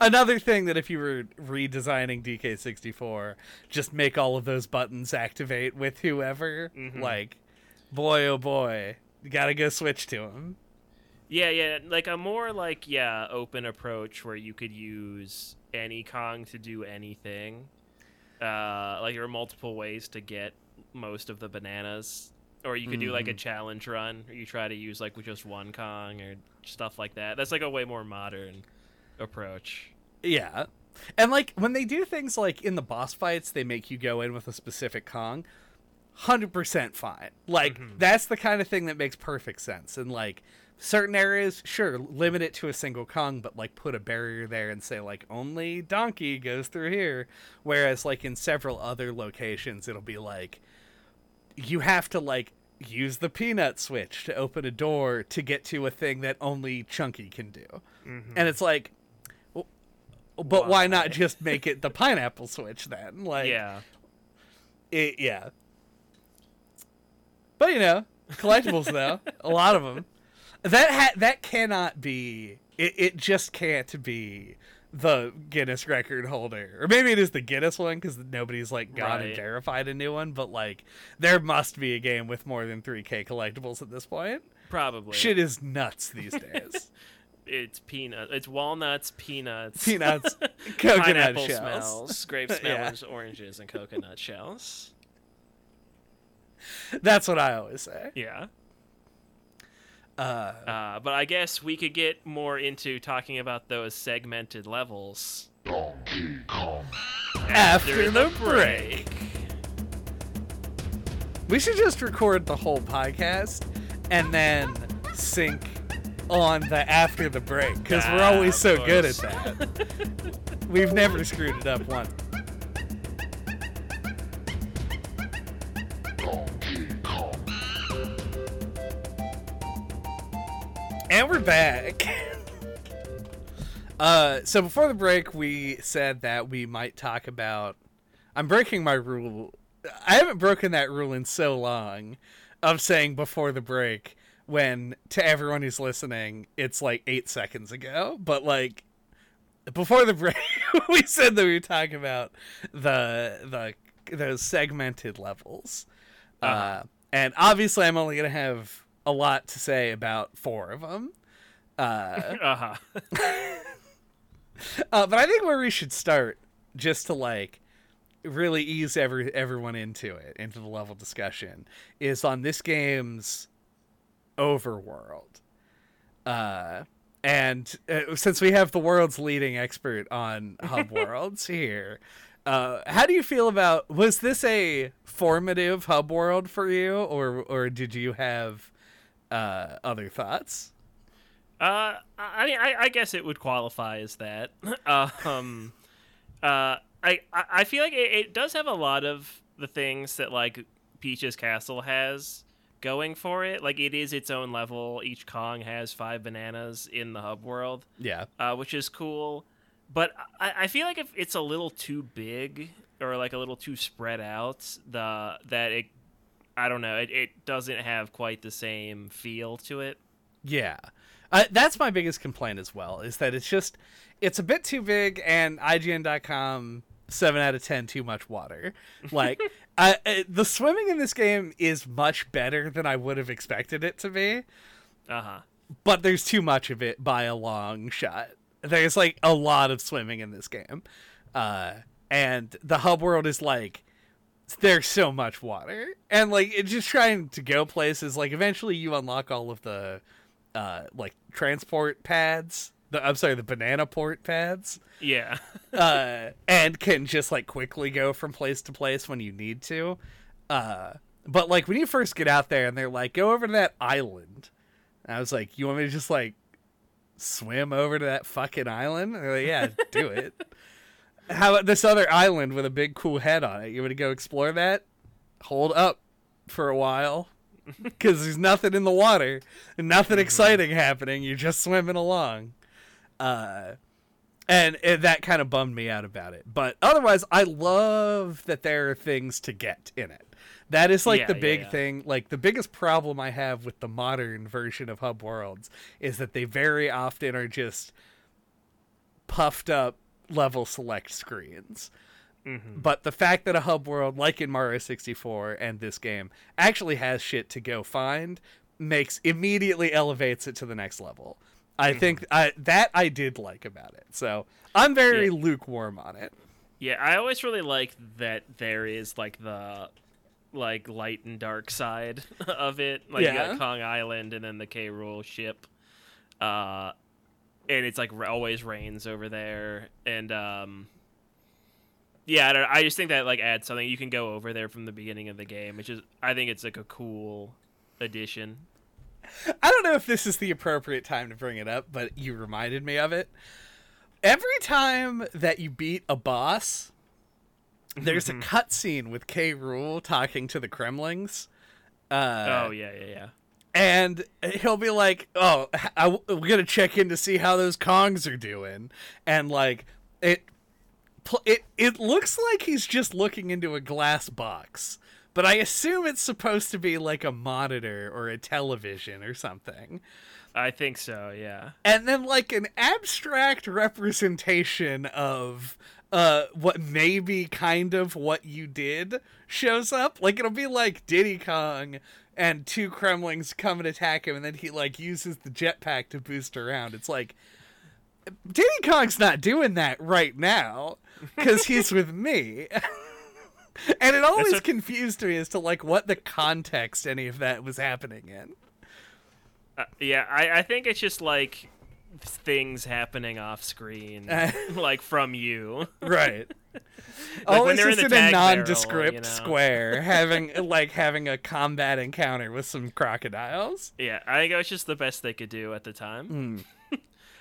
S1: Another thing that if you were redesigning DK64, just make all of those buttons activate with whoever.
S2: Mhm.
S1: Like, boy oh boy, you gotta go switch to him.
S2: Yeah, yeah, like a more like yeah open approach where you could use any Kong to do anything. Uh, like there are multiple ways to get most of the bananas, or you could do like a
S1: Mhm.
S2: challenge run, where you try to use like with just one Kong or stuff like that. That's like a way more modern approach.
S1: Yeah. And like when they do things like in the boss fights, they make you go in with a specific Kong. 100% fine. Like
S2: Mhm.
S1: that's the kind of thing that makes perfect sense. And like certain areas, sure, limit it to a single Kong, but like put a barrier there and say like only Donkey goes through here. Whereas like in several other locations, it'll be like you have to like use the peanut switch to open a door to get to a thing that only Chunky can do.
S2: Mm-hmm.
S1: And it's like, but why,
S2: Why?
S1: not just make it the pineapple switch then? Like,
S2: yeah,
S1: it, yeah. But you know, collectibles though, a lot of them. That ha- that cannot be. It, it just can't be the Guinness record holder, or maybe it is the Guinness one because nobody's like gone and verified a new one. But like, there must be a game with more than three K collectibles at this point.
S2: probably.
S1: Shit is nuts these days.
S2: It's peanut. It's walnuts, peanuts,
S1: Peanuts, coconut
S2: pineapple
S1: shells.
S2: smells, grape
S1: Yeah.
S2: oranges, and coconut shells.
S1: That's what I always say.
S2: Yeah.
S1: Uh,
S2: Uh, but I guess we could get more into talking about those segmented levels
S3: Donkey Kong.
S1: After the break. we should just record the whole podcast and then sync on the after the break because we're always so good at that. We've never screwed it up once. And we're back. uh, so before the break, we said that we might talk about. I'm breaking my rule. I haven't broken that rule in so long of saying before the break when to everyone who's listening, it's like eight seconds ago. But like before the break, we said that we were talking about the the those segmented levels. uh
S2: Uh-huh.
S1: and obviously, I'm only gonna have a lot to say about four of them. Uh,
S2: Uh huh.
S1: uh, but I think where we should start, just to like really ease every everyone into it, into the level discussion, is on this game's overworld. Uh, and uh, since we have the world's leading expert on hub worlds here, uh, how do you feel about was this a formative hub world for you, or or did you have uh, other thoughts?
S2: Uh, I mean, I, I guess it would qualify as that. um, uh, I, I I feel like it, it does have a lot of the things that like Peach's Castle has going for it. Like it is its own level. Each Kong has five bananas in the hub world,
S1: Yeah.
S2: uh, which is cool. But I, I feel like if it's a little too big or like a little too spread out, the that it, I don't know, it, it doesn't have quite the same feel to it.
S1: Yeah. Uh, that's my biggest complaint as well, is that it's just, it's a bit too big and IGN.com, 7 out of 10, too much water. Like, I, uh, the swimming in this game is much better than I would have expected it to be,
S2: Uh-huh.
S1: but there's too much of it by a long shot. There's like a lot of swimming in this game. Uh, and the hub world is like there's so much water and like it's just trying to go places like eventually you unlock all of the uh like transport pads the i'm sorry the banana port pads
S2: Yeah.
S1: uh and can just like quickly go from place to place when you need to uh but like when you first get out there and they're like go over to that island i was like you want me to just like swim over to that fucking island and they're like yeah do it how about this other island with a big cool head on it? You want to go explore that? Hold up for a while. Because there's nothing in the water and nothing exciting happening. You're just swimming along. Uh, and it, that kind of bummed me out about it. But otherwise, I love that there are things to get in it. That is like
S2: Yeah,
S1: the big
S2: yeah.
S1: thing. Like the biggest problem I have with the modern version of Hub Worlds is that they very often are just puffed up level select screens. But the fact that a hub world like in Mario 64 and this game actually has shit to go find makes immediately elevates it to the next level. I think I, that I did like about it. So I'm very
S2: Yeah.
S1: lukewarm on it.
S2: Yeah, I always really like that there is like the like light and dark side of it. Like you got Kong Island and then the K Rool ship. Uh and it's like always rains over there and um yeah, I, don't, I just think that like adds something. You can go over there from the beginning of the game, which is I think it's like a cool addition.
S1: I don't know if this is the appropriate time to bring it up, but you reminded me of it. Every time that you beat a boss, there's a cutscene with K. Rool talking to the Kremlings. Uh,
S2: oh yeah, yeah, yeah.
S1: and he'll be like, "Oh, I, we're gonna check in to see how those Kongs are doing," and like it, it it looks like he's just looking into a glass box, but I assume it's supposed to be like a monitor or a television or something.
S2: I think so. Yeah.
S1: And then like an abstract representation of uh what may be kind of what you did shows up. Like it'll be like Diddy Kong and two Kremlings come and attack him and then he like uses the jetpack to boost around. It's like Diddy Kong's not doing that right now cuz he's with me. and it always confused me as to like what the context any of that was happening in.
S2: Uh, yeah, I, I think it's just like things happening off screen, like from you.
S1: Right.
S2: when
S1: Always
S2: they're in
S1: just
S2: the
S1: in a
S2: tag barrel,
S1: nondescript
S2: you know?
S1: square, having like having a combat encounter with some crocodiles.
S2: Yeah, I think it was just the best they could do at the time.
S1: Hmm.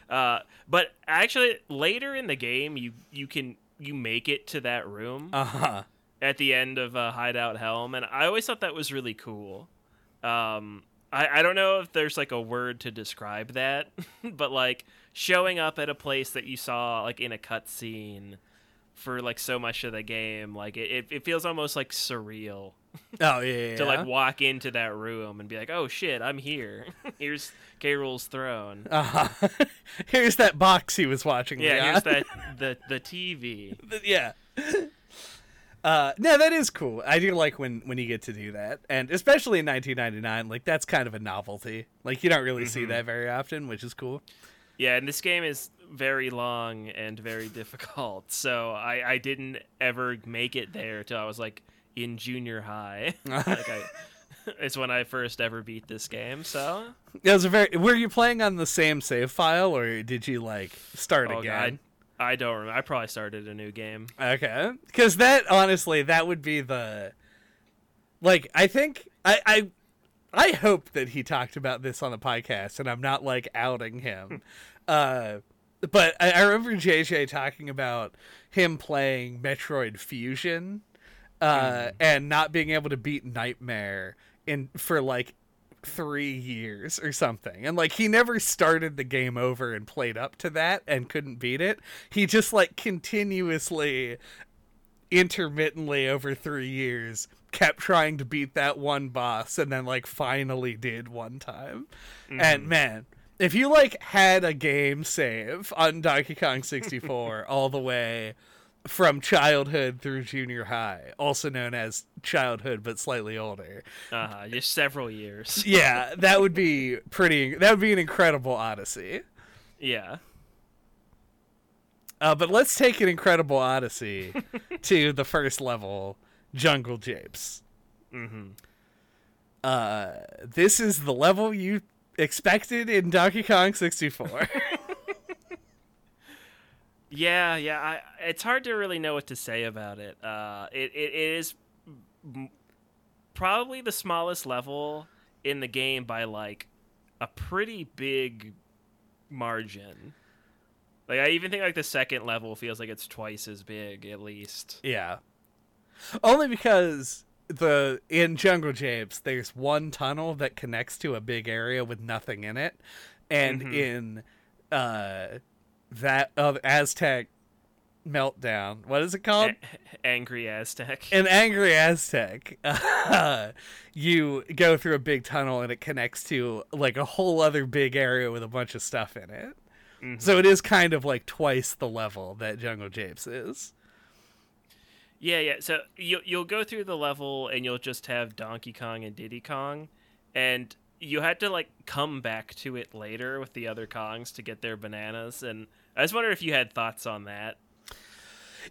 S2: uh, but actually, later in the game, you you can you make it to that room
S1: Uh huh.
S2: At the end of uh, Hideout Helm, and I always thought that was really cool. Um, I I don't know if there's like a word to describe that, but like showing up at a place that you saw like in a cutscene for like so much of the game, like it, it, feels almost like surreal.
S1: Oh yeah. yeah,
S2: to like walk into that room and be like, "Oh shit, I'm here. Here's K. Rool's throne."
S1: Uh-huh. here's that box he was watching.
S2: yeah, here's that the the TV.
S1: yeah. Uh, no, that is cool. I do like when when you get to do that, and especially in 1999, like that's kind of a novelty. Like you don't really see that very often, which is cool.
S2: Yeah, and this game is very long and very difficult, so I I didn't ever make it there till I was like in junior high. like I. It's when I first ever beat this game, so
S1: It was a very. Were you playing on the same save file, or did you like start
S2: oh
S1: again?
S2: god, I don't remember. I probably started a new game.
S1: Okay, because that honestly, that would be the. Like, I think I I I hope that he talked about this on the podcast, and I'm not like outing him. uh, but I, I remember JJ talking about him playing Metroid Fusion, uh, and not being able to beat Nightmare in for like three years or something. And like he never started the game over and played up to that and couldn't beat it. He just like continuously intermittently over three years kept trying to beat that one boss and then like finally did one time. And mm-hmm. man, if you like had a game save on Donkey Kong 64 all the way from childhood through junior high, also known as childhood but slightly older.
S2: Uh-huh, just several years.
S1: Yeah, that would be pretty. That would be an incredible odyssey.
S2: Yeah.
S1: Uh, but let's take an incredible odyssey to the first level, Jungle Japes.
S2: Mm-hmm.
S1: Uh, this is the level you expected in Donkey Kong 64.
S2: Yeah, yeah. I, it's hard to really know what to say about it. Uh, it, it, it is probably the smallest level in the game by like a pretty big margin. Like I even think like the second level feels like it's twice as big at least.
S1: yeah. Only because the in Jungle Japes there's one tunnel that connects to a big area with nothing in it. And
S2: Mhm.
S1: in uh that of Aztec meltdown, what is it called?
S2: A- Angry Aztec.
S1: An angry Aztec. you go through a big tunnel and it connects to like a whole other big area with a bunch of stuff in it.
S2: Mhm.
S1: So it is kind of like twice the level that Jungle Japes is.
S2: Yeah, yeah. So you you'll go through the level and you'll just have Donkey Kong and Diddy Kong, and you had to like come back to it later with the other Kongs to get their bananas. And I just wonder if you had thoughts on that.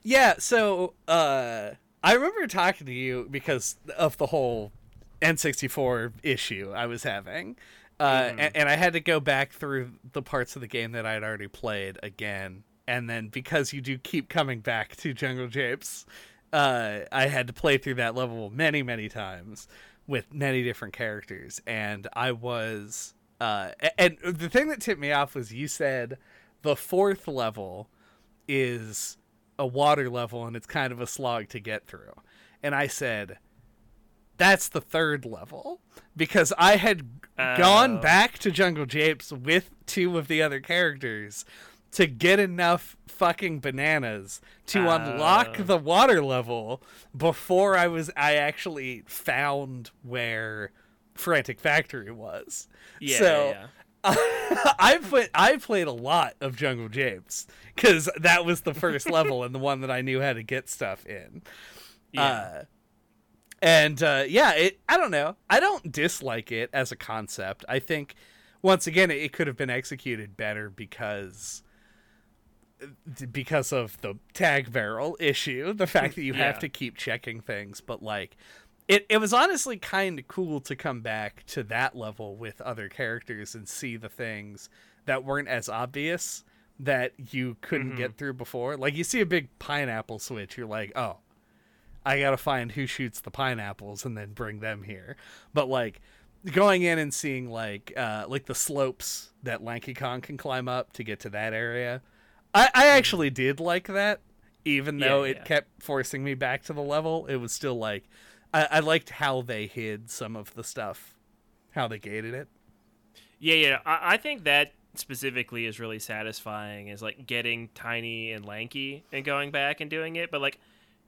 S1: Yeah, so uh I remember talking to you because of the whole N64 issue I was having. Uh,
S2: Mhm.
S1: and, and I had to go back through the parts of the game that I'd already played again. And then because you do keep coming back to Jungle Japes, uh, I had to play through that level many, many times with many different characters. And I was. Uh, and the thing that tipped me off was you said the fourth level is a water level and it's kind of a slog to get through. And I said, that's the third level because I had gone
S2: Oh.
S1: back to Jungle Japes with two of the other characters to get enough fucking bananas to unlock
S2: Oh.
S1: the water level before I was I actually found where Frantic Factory was.
S2: Yeah,
S1: So
S2: yeah, yeah.
S1: I put I played a lot of Jungle Japes because that was the first level and the one that I knew how to get stuff in.
S2: Yeah.
S1: Uh, and uh, yeah, it. I don't know. I don't dislike it as a concept. I think once again it, it could have been executed better because because of the tag barrel issue, the fact that you have to keep checking things. But like, it it was honestly kind of cool to come back to that level with other characters and see the things that weren't as obvious that you couldn't
S2: Mhm.
S1: get through before. Like you see a big pineapple switch, you're like, oh, I gotta find who shoots the pineapples and then bring them here. But like going in and seeing like uh like the slopes that Lanky Kong can climb up to get to that area. I, I actually did like that, even
S2: Yeah,
S1: though it
S2: yeah.
S1: kept forcing me back to the level. It was still like I, I liked how they hid some of the stuff, how they gated it.
S2: Yeah, yeah. I, I think that specifically is really satisfying is like getting tiny and lanky and going back and doing it. But like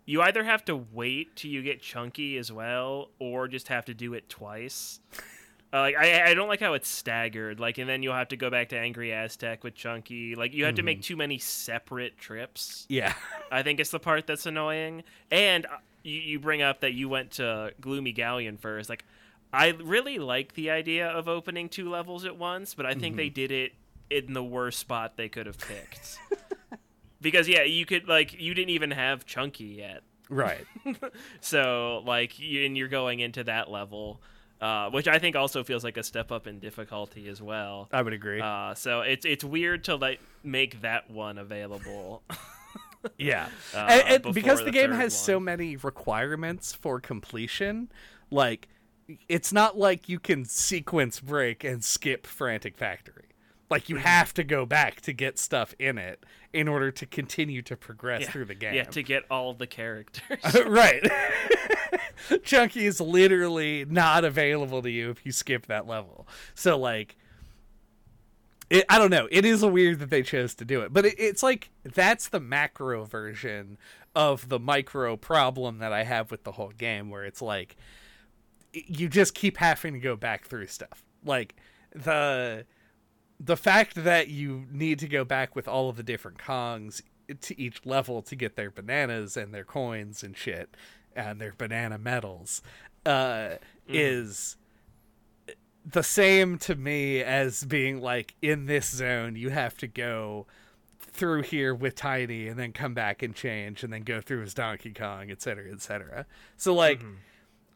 S2: you either have to wait till you get chunky as well, or just have to do it twice. Uh, like I, I don't like how it's staggered. Like, and then you'll have to go back to Angry Aztec with Chunky. Like, you have to make too many separate trips.
S1: Yeah.
S2: I think it's the part that's annoying. And uh, you, you bring up that you went to Gloomy Galleon first. Like, I really like the idea of opening two levels at once, but I think they did it in the worst spot they could have picked. because yeah, you could like you didn't even have Chunky yet,
S1: right.
S2: so like you, and you're going into that level. Uh, which I think also feels like a step up in difficulty as well.
S1: I would agree.
S2: Uh, so it's it's weird to like make that one available.
S1: Yeah,
S2: uh,
S1: and, and because the,
S2: the
S1: game has so many requirements for completion, like it's not like you can sequence break and skip Frantic Factory. Like
S2: Mm-hmm.
S1: you have to go back to get stuff in it in order to continue to progress
S2: yeah.
S1: through the game.
S2: Yeah, to get all the characters.
S1: right. Chunky is literally not available to you if you skip that level. So like it, I don't know. It is weird that they chose to do it, but it, it's like that's the macro version of the micro problem that I have with the whole game, where it's like you just keep having to go back through stuff. Like the the fact that you need to go back with all of the different Kongs to each level to get their bananas and their coins and shit and their banana medals uh, is the same to me as being like in this zone you have to go through here with Tiny and then come back and change and then go through as Donkey Kong, et cetera, et cetera. So like mm-hmm.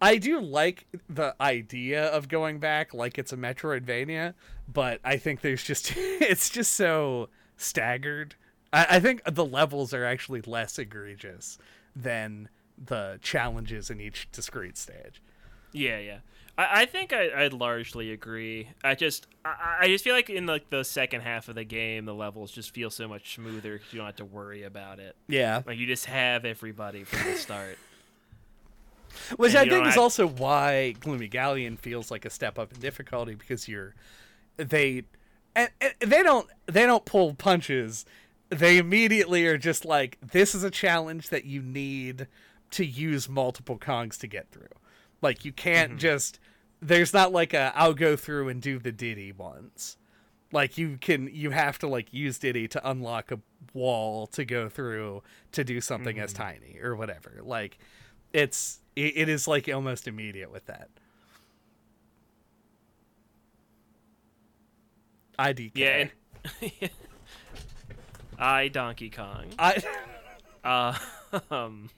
S1: I do like the idea of going back like it's a Metroidvania, but I think there's just it's just so staggered. I, I think the levels are actually less egregious than the challenges in each discrete stage.
S2: Yeah, yeah. I, I think I, I'd largely agree. I just I, I just feel like in like the second half of the game, the levels just feel so much smoother because you don't have to worry about it.
S1: Yeah.
S2: Like you just have everybody from the start.
S1: Which
S2: And
S1: I think is
S2: I-
S1: also why Gloomy Galleon feels like a step up in difficulty because you're they and, and they don't they don't pull punches. They immediately are just like this is a challenge that you need to use multiple Kongs to get through. Like you can't
S2: Mm-hmm.
S1: just there's not like a I'll go through and do the Diddy ones. Like you can you have to like use Diddy to unlock a wall to go through to do something as
S2: Mm-hmm.
S1: tiny or whatever. Like it's it, it is like almost immediate with that. IDK.
S2: Yeah, and I Donkey Kong.
S1: I
S2: Uh, um,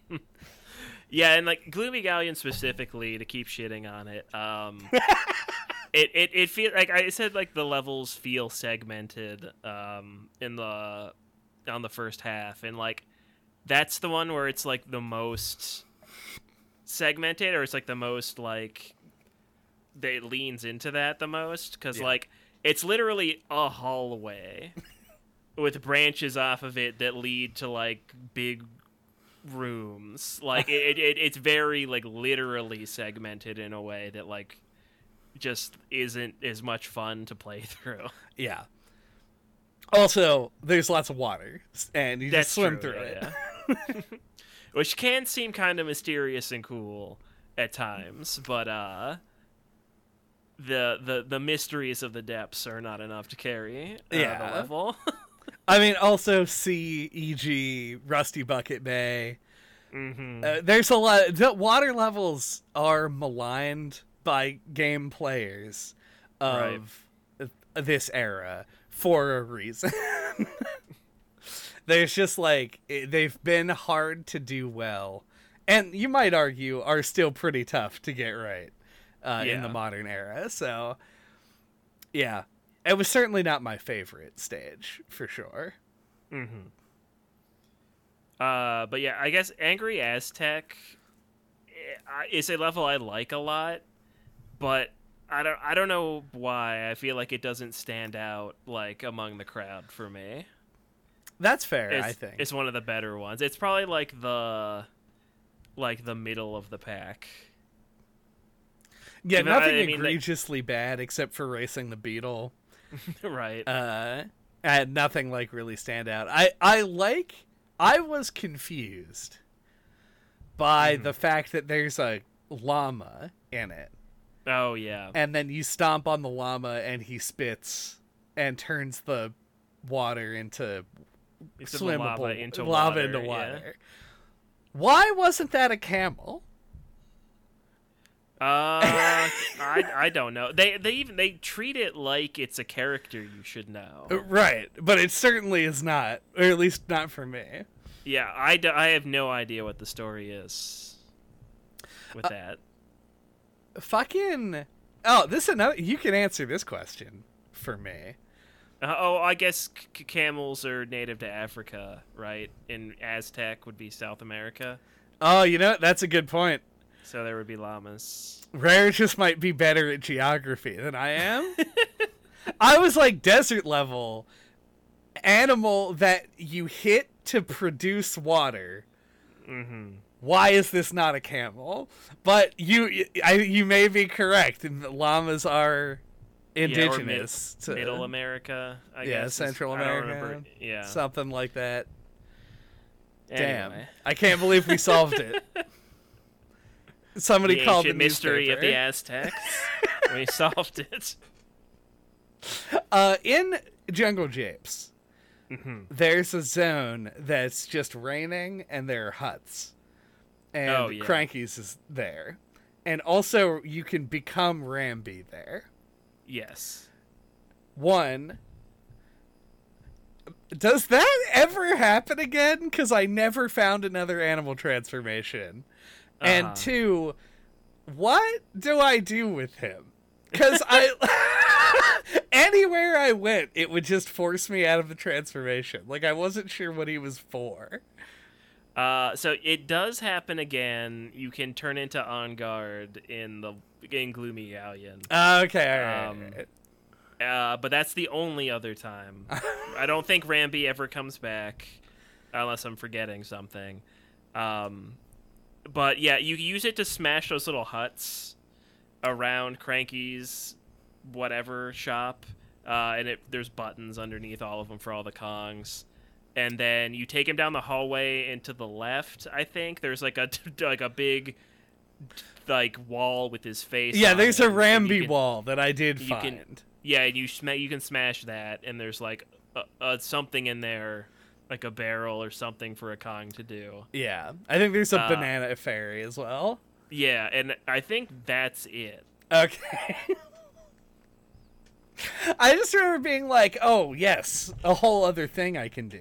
S2: yeah, and like Gloomy Galleon specifically to keep shitting on it. Um, it it it feel like I said like the levels feel segmented. Um, in the on the first half, and like that's the one where it's like the most segmented, or it's like the most like that leans into that the most because
S1: Yeah.
S2: like it's literally a hallway with branches off of it that lead to like big rooms like it, it it's very like literally segmented in a way that like just isn't as much fun to play through
S1: yeah. Also, there's lots of water and you
S2: that's
S1: just swim
S2: true,
S1: through it.
S2: yeah, yeah. which can seem kind of mysterious and cool at times but uh the the the mysteries of the depths are not enough to carry uh,
S1: Yeah.
S2: the level
S1: I mean, also see e.g. Rusty Bucket Bay.
S2: hmm
S1: Uh, there's a lot. The water levels are maligned by game players of this era for a reason. there's just like they've been hard to do well, and you might argue are still pretty tough to get right uh, in the modern era. So, yeah, it was certainly not my favorite stage for sure.
S2: Mm-hmm. Uh, but yeah, I guess Angry Aztec eh, is a level I like a lot, but I don't I don't know why. I feel like it doesn't stand out like among the crowd for me.
S1: That's fair,
S2: It's,
S1: I think.
S2: it's one of the better ones. It's probably like the like the middle of the pack.
S1: yeah,
S2: what
S1: nothing
S2: I mean? Like-
S1: egregiously bad except for racing the beetle.
S2: right.
S1: uh and nothing like really stand out i i like i was confused by
S2: Mm-hmm.
S1: the fact that there's a llama in it
S2: oh yeah.
S1: and then you stomp on the llama and he spits and turns the water into
S2: It's
S1: swimmable
S2: lava into
S1: lava
S2: water,
S1: into
S2: yeah.
S1: water why wasn't that a camel
S2: Uh, I I don't know. They they even they treat it like it's a character you should know.
S1: Uh, right but it certainly is not or at least not for me
S2: Yeah, I, do, I have no idea what the story is with
S1: Uh,
S2: that.
S1: fucking oh this is another you can answer this question for me
S2: Uh, oh, I guess c- camels are native to Africa, right? And Aztec would be South America,
S1: Oh, you know, that's a good point.
S2: So there would be llamas.
S1: Rare just might be better at geography than I am. I was like desert level animal that you hit to produce water.
S2: Mm-hmm.
S1: Why is this not a camel? But you, I, you may be correct. Llamas are indigenous to
S2: Middle America, I
S1: Yeah,
S2: guess.
S1: Central America.
S2: Yeah.
S1: something like that. Damn, I can't believe we solved it. Somebody
S2: the
S1: called the
S2: mystery of the. Aztecs. we solved it.
S1: Uh, in Jungle Japes,
S2: Mm-hmm.
S1: there's a zone that's just raining and there are huts. And
S2: Oh, yeah.
S1: Cranky's is there. And also you can become Rambi there.
S2: Yes.
S1: One Does that ever happen again? Cuz I never found another animal transformation. And
S2: Uh-huh.
S1: two, what do I do with him? Cuz I anywhere I went, it would just force me out of the transformation. Like I wasn't sure what he was for.
S2: Uh, so it does happen again. You can turn into Enguarde in the in Gloomy Galleon.
S1: Okay, all right.
S2: Um, Uh, but that's the only other time. I don't think Rambi ever comes back, unless I'm forgetting something. Um, but yeah, you use it to smash those little huts around Cranky's whatever shop, uh, and it, there's buttons underneath all of them for all the Kongs. And then you take him down the hallway and to the left. I think there's like a like a big like wall with his face.
S1: yeah, there's
S2: it,
S1: a Rambi
S2: can-
S1: wall that I did
S2: you
S1: find.
S2: can- yeah, and you sma- you can smash that, and there's like a, a, something in there, like a barrel or something for a Kong to do.
S1: Yeah, I think there's a
S2: Uh,
S1: banana fairy as well.
S2: Yeah, and I think that's it.
S1: Okay. I just remember being like, "Oh yes, a whole other thing I can do,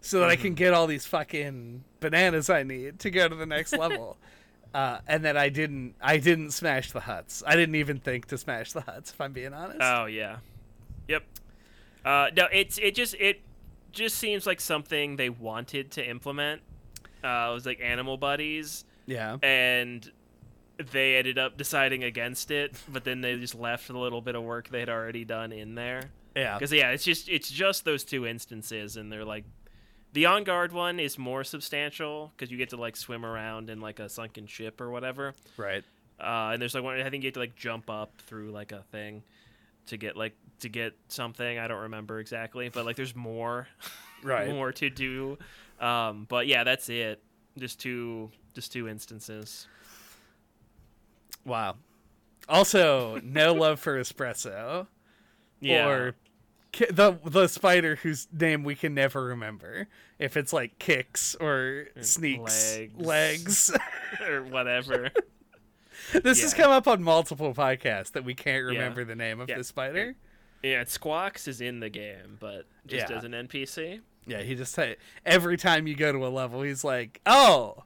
S1: so that I
S2: Mm-hmm.
S1: can get all these fucking bananas I need to go to the next level." Uh, and then I didn't. I didn't smash the huts. I didn't even think to smash the huts. If I'm being honest.
S2: Oh yeah, yep. Uh, no, it's it just it just seems like something they wanted to implement. Uh, it was like animal buddies,
S1: yeah.
S2: and they ended up deciding against it. But then they just left a little bit of work they had already done in there.
S1: Yeah.
S2: Because yeah, it's just it's just those two instances, and they're like, the Enguarde one is more substantial because you get to like swim around in like a sunken ship or whatever.
S1: Right.
S2: Uh, and there's like one I think you have to like jump up through like a thing to get like to get something. I don't remember exactly, but like there's more,
S1: Right.
S2: more to do. Um, but yeah, that's it. Just two, just two instances.
S1: Wow. Also, no love for Expresso.
S2: Yeah.
S1: Or ki- the the spider whose name we can never remember. If it's like kicks or sneaks
S2: legs.
S1: legs.
S2: or whatever.
S1: this has come up on multiple podcasts that we can't remember the name of
S2: Yeah.
S1: the spider.
S2: Yeah, Squawks is in the game, but just
S1: Yeah.
S2: as an NPC.
S1: Yeah, he just say every time you go to a level, he's like, "Oh,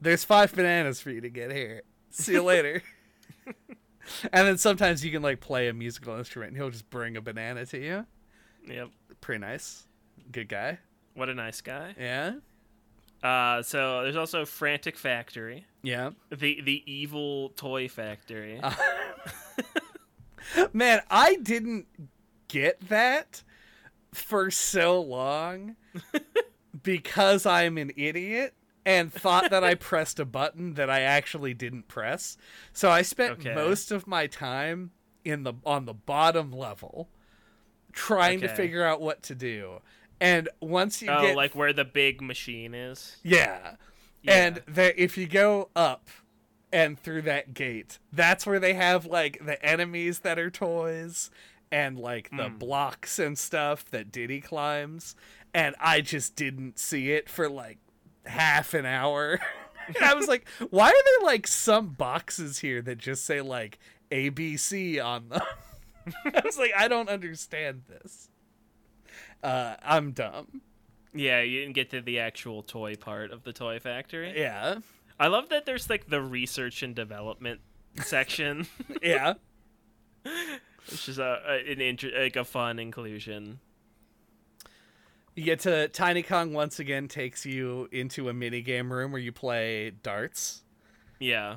S1: there's five bananas for you to get here. See you later." and then sometimes you can like play a musical instrument, and he'll just bring a banana to you.
S2: Yep.
S1: Pretty nice. Good guy.
S2: What a nice guy.
S1: Yeah.
S2: Uh, so there's also Frantic Factory,
S1: Yeah.
S2: the the evil toy factory.
S1: Uh, Man, I didn't get that for so long because I'm an idiot and thought that I pressed a button that I actually didn't press. So I spent
S2: Okay.
S1: most of my time in the on the bottom level trying to figure out what to do. And once you
S2: oh,
S1: get
S2: like where the big machine is.
S1: yeah.
S2: Yeah.
S1: And the, if you go up and through that gate, that's where they have like the enemies that are toys and like the
S2: Hmm.
S1: blocks and stuff that Diddy climbs. And I just didn't see it for like half an hour. and I was like, why are there like some boxes here that just say like ABC on them? I was like, I don't understand this. Uh, I'm dumb.
S2: Yeah, you didn't get to the actual toy part of the toy factory.
S1: Yeah.
S2: I love that there's like the research and development section,
S1: Yeah.
S2: Which is a, a an inter- like a fun inclusion.
S1: You get to Tiny Kong once again takes you into a mini game room where you play darts.
S2: Yeah,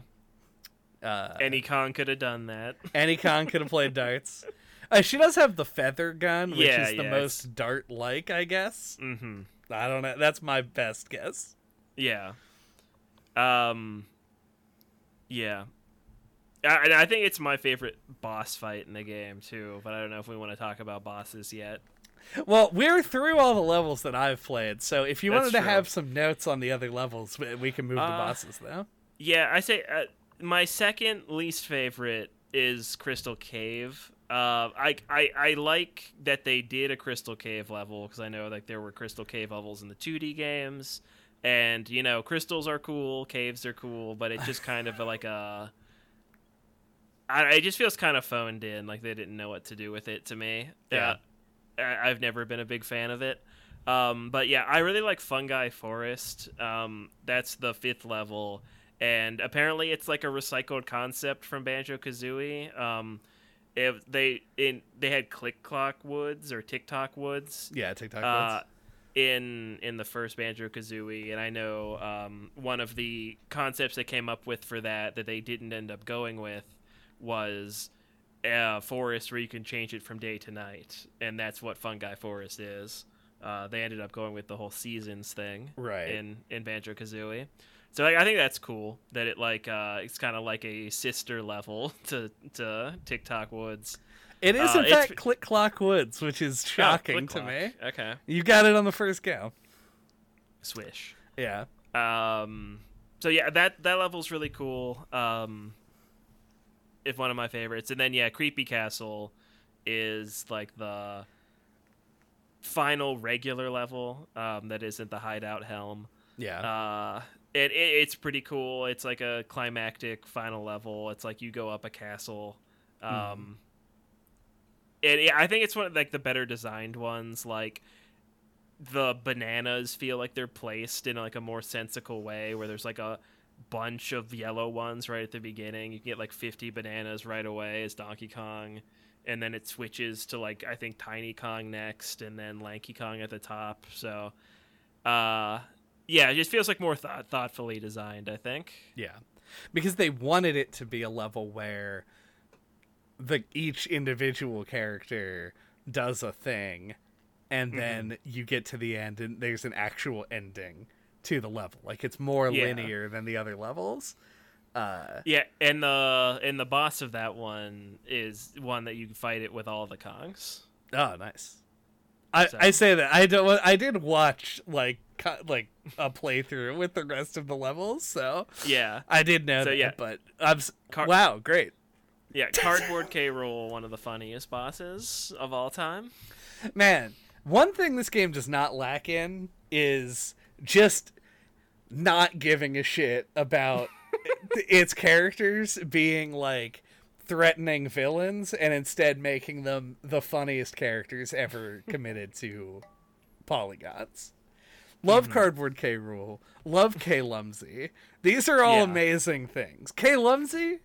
S1: Uh,
S2: any Kong could have done that.
S1: Any Kong could have played darts. Uh, she does have the feather gun, which
S2: Yeah,
S1: is the
S2: yeah,
S1: most dart-like, I guess.
S2: Mm-hmm.
S1: I don't know. That's my best guess.
S2: Yeah. Um. Yeah. I, I think it's my favorite boss fight in the game too, but I don't know if we want to talk about bosses yet.
S1: Well, we're through all the levels that I've played, so if you
S2: That's
S1: wanted to
S2: true.
S1: have some notes on the other levels, we- can move to
S2: Uh,
S1: bosses, though.
S2: Yeah, I say uh, my second least favorite is Crystal Cave. Uh, I, I I like that they did a Crystal Cave level because I know like there were Crystal Cave levels in the 2D games, and you know crystals are cool, caves are cool, but it just kind of like a. I, it just feels kind of phoned in, like they didn't know what to do with it to me.
S1: Yeah.
S2: Uh, I, I've never been a big fan of it. Um, but yeah, I really like Fungi Forest. Um, that's the fifth level, and apparently it's like a recycled concept from Banjo Kazooie. Um, if they in they had Click Clock Woods or TikTok Woods
S1: Yeah, TikTok.
S2: uh,
S1: Woods.
S2: in in the first Banjo Kazooie, and I know um, one of the concepts they came up with for that that they didn't end up going with was a forest where you can change it from day to night, and that's what Fungi Forest is. Uh, they ended up going with the whole seasons thing,
S1: Right.
S2: In in Banjo Kazooie. So like, I think that's cool that it like uh, it's kind of like a sister level to to TikTok Woods.
S1: It is
S2: uh,
S1: in fact Click Clock Woods, which is
S2: Oh,
S1: shocking
S2: Click
S1: to me.
S2: Okay,
S1: You got it on the first go.
S2: swish.
S1: Yeah.
S2: Um, so yeah, that that level's really cool. Um, if one of my favorites, and then yeah, Creepy Castle is like the final regular level um, that isn't the hideout helm.
S1: Yeah.
S2: Uh, it, it it's pretty cool. It's like a climactic final level. It's like you go up a castle. Um, and yeah, I think it's one of like the better designed ones. Like the bananas feel like they're placed in like a more sensical way, where there's like a bunch of yellow ones right at the beginning. You can get like 50 bananas right away as Donkey Kong. And then it switches to like I think Tiny Kong next, and then Lanky Kong at the top. So, uh, yeah, it just feels like more thought thoughtfully designed. I think.
S1: Yeah, because they wanted it to be a level where the each individual character does a thing, and
S2: Mm-hmm.
S1: then you get to the end and there's an actual ending to the level. Like it's more
S2: Yeah.
S1: linear than the other levels. Uh,
S2: Yeah, and the and the boss of that one is one that you can fight it with all the Kongs.
S1: oh, nice. I,
S2: So-
S1: I say that I don't. I did watch like like a playthrough with the rest of the levels, so
S2: Yeah,
S1: I did know
S2: So,
S1: that.
S2: yeah.
S1: But I'm
S2: Car-
S1: wow, great.
S2: yeah. Cardboard K. Rool, one of the funniest bosses of all time.
S1: Man, one thing this game does not lack in is just not giving a shit about its characters being like threatening villains and instead making them the funniest characters ever committed to polygons. Love mm-hmm. Cardboard K Rool. Love K Lumsy. These are all
S2: Yeah.
S1: amazing things. K Lumsy?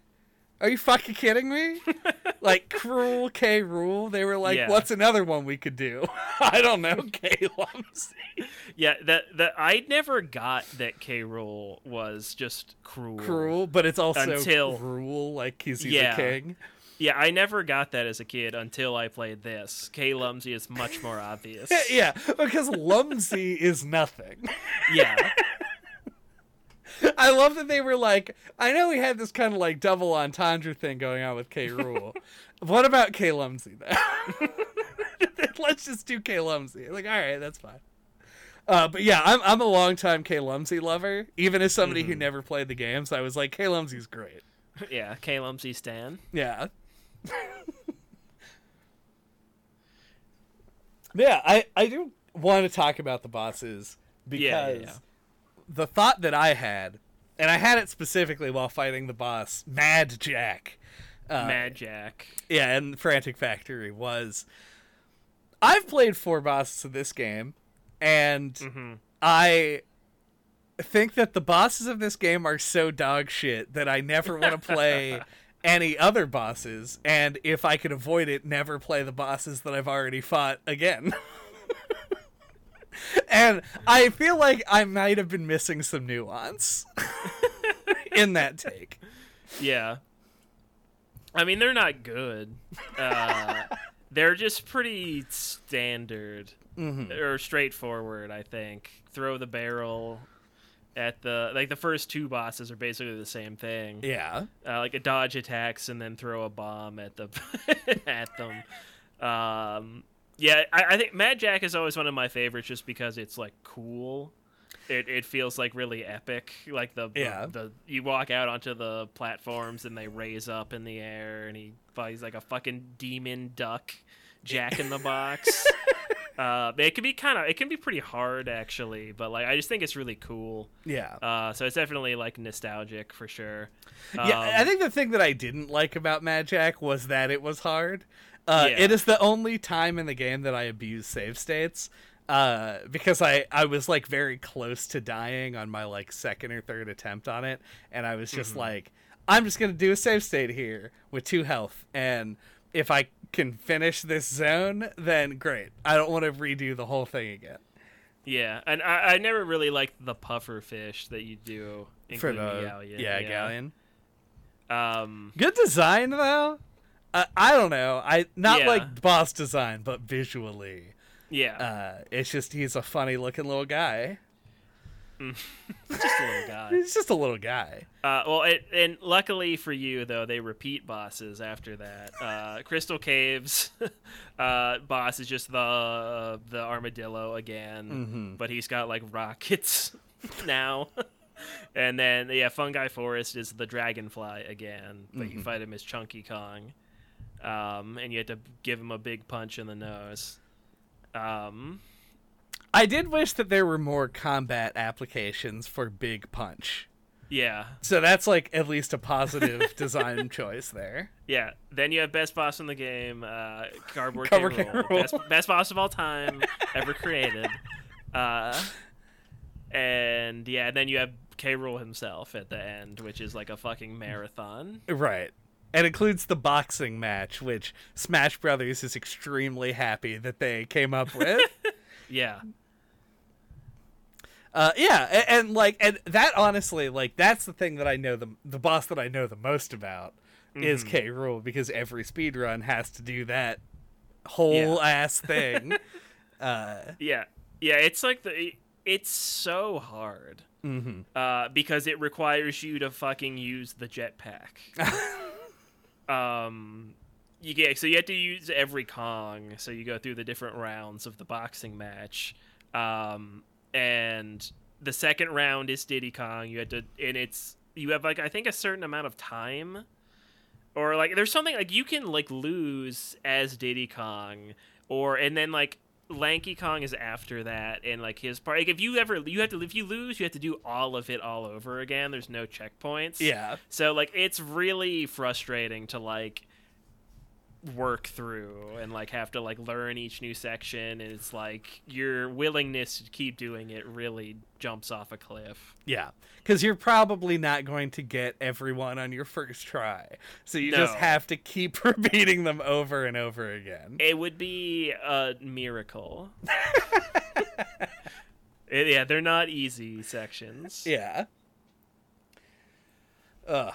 S1: Are you fucking kidding me? like Cruel K Rool? They were like,
S2: Yeah.
S1: what's another one we could do? I don't know. K Lumsy.
S2: Yeah, that that I never got that K. Rool was just cruel.
S1: Cruel, but it's also
S2: Until-
S1: cruel, like he's, he's
S2: Yeah.
S1: a king.
S2: Yeah, I never got that as a kid until I played this. K. Lumsy is much more obvious.
S1: Yeah, because Lumsy is nothing.
S2: yeah,
S1: I love that they were like, I know we had this kind of like double entendre thing going on with K. Rool. what about K. Lumsy then? Let's just do K. Lumsy. Like, all right, that's fine. Uh, but yeah, I'm I'm a longtime K. Lumsy lover. Even as somebody who never played the games, I was like, K. Lumsy's great.
S2: yeah. K. Lumsy Stan.
S1: Yeah. yeah, I, I do want to talk about the bosses because
S2: Yeah, yeah, yeah.
S1: The thought that I had, and I had it specifically while fighting the boss, Mad Jack. Uh,
S2: Mad Jack.
S1: Yeah, and Frantic Factory was. I've played four bosses of this game, and
S2: Mhm.
S1: I think that the bosses of this game are so dog shit that I never want to play any other bosses, and if I could avoid it, never play the bosses that I've already fought again. and I feel like I might have been missing some nuance in that take.
S2: Yeah. I mean, they're not good. Uh, they're just pretty standard
S1: Mm-hmm.
S2: or straightforward. I think throw the barrel at the like the first two bosses are basically the same thing.
S1: Yeah.
S2: Uh, like a dodge attacks and then throw a bomb at the at them. Um, yeah, I, I think Mad Jack is always one of my favorites just because it's like cool. it, it feels like really epic. Like the, the-
S1: Yeah.
S2: the you walk out onto the platforms and they raise up in the air, and he he's like a fucking demon duck, Jack in the Box. uh, it can be kind of it can be pretty hard actually, but like I just think it's really cool.
S1: Yeah.
S2: Uh, so it's definitely like nostalgic for sure.
S1: Yeah,
S2: Um,
S1: I think the thing that I didn't like about Mad Jack was that it was hard. Uh,
S2: Yeah.
S1: It is the only time in the game that I abuse save states uh, because I, I was like very close to dying on my like second or third attempt on it, and I was
S2: Mm-hmm.
S1: just like, I'm just gonna do a save state here with two health, and if I can finish this zone, then great. I don't want to redo the whole thing again
S2: Yeah, and I, I never really liked the puffer fish that you do,
S1: for the
S2: galleon.
S1: yeah, galleon.
S2: Um,
S1: Good design though. Uh, I don't know. I not
S2: Yeah.
S1: like boss design, but visually,
S2: yeah,
S1: uh, it's just he's a funny looking little guy.
S2: just a little guy.
S1: He's just a little guy.
S2: Uh, well, it, and luckily for you, though, they repeat bosses after that. Uh, Crystal Caves uh, boss is just the the armadillo again,
S1: Mm-hmm.
S2: but he's got like rockets now. and then yeah, Fungi Forest is the dragonfly again, but
S1: Mm-hmm.
S2: you fight him as Chunky Kong, um, and you have to give him a big punch in the nose. Um,
S1: I did wish that there were more combat applications for Big Punch.
S2: yeah,
S1: So that's like at least a positive design choice there.
S2: Yeah. Then you have best boss in the game, uh, Cardboard,
S1: Cardboard
S2: Rool.
S1: Rool.
S2: Best, best boss of all time ever created. Uh, and yeah, then you have K. Rool himself at the end, which is like a fucking marathon.
S1: Right. It includes the boxing match, which Smash Brothers is extremely happy that they came up with.
S2: Yeah.
S1: Uh, yeah, and, and like, and that honestly, like, that's the thing that I know the the boss that I know the most about is K. Rool because every speedrun has to do that whole
S2: Yeah.
S1: ass thing. uh,
S2: Yeah. Yeah, it's like the it's so hard.
S1: mhm.
S2: Uh, because it requires you to fucking use the jetpack. um you get so you have to use every Kong, so you go through the different rounds of the boxing match. Um and the second round is Diddy Kong. You had to and it's you have like I think a certain amount of time. Or like there's something like you can like lose as Diddy Kong or and then like Lanky Kong is after that, and like his part. Like if you ever you have to if you lose, you have to do all of it all over again. There's no checkpoints.
S1: yeah.
S2: So like it's really frustrating to like work through and like have to like learn each new section and it's like your willingness to keep doing it really jumps off a cliff.
S1: Yeah, because you're probably not going to get everyone on your first try, so you just have to keep repeating them over and over again.
S2: It would be a miracle. Yeah, they're not easy sections.
S1: Yeah. Ugh.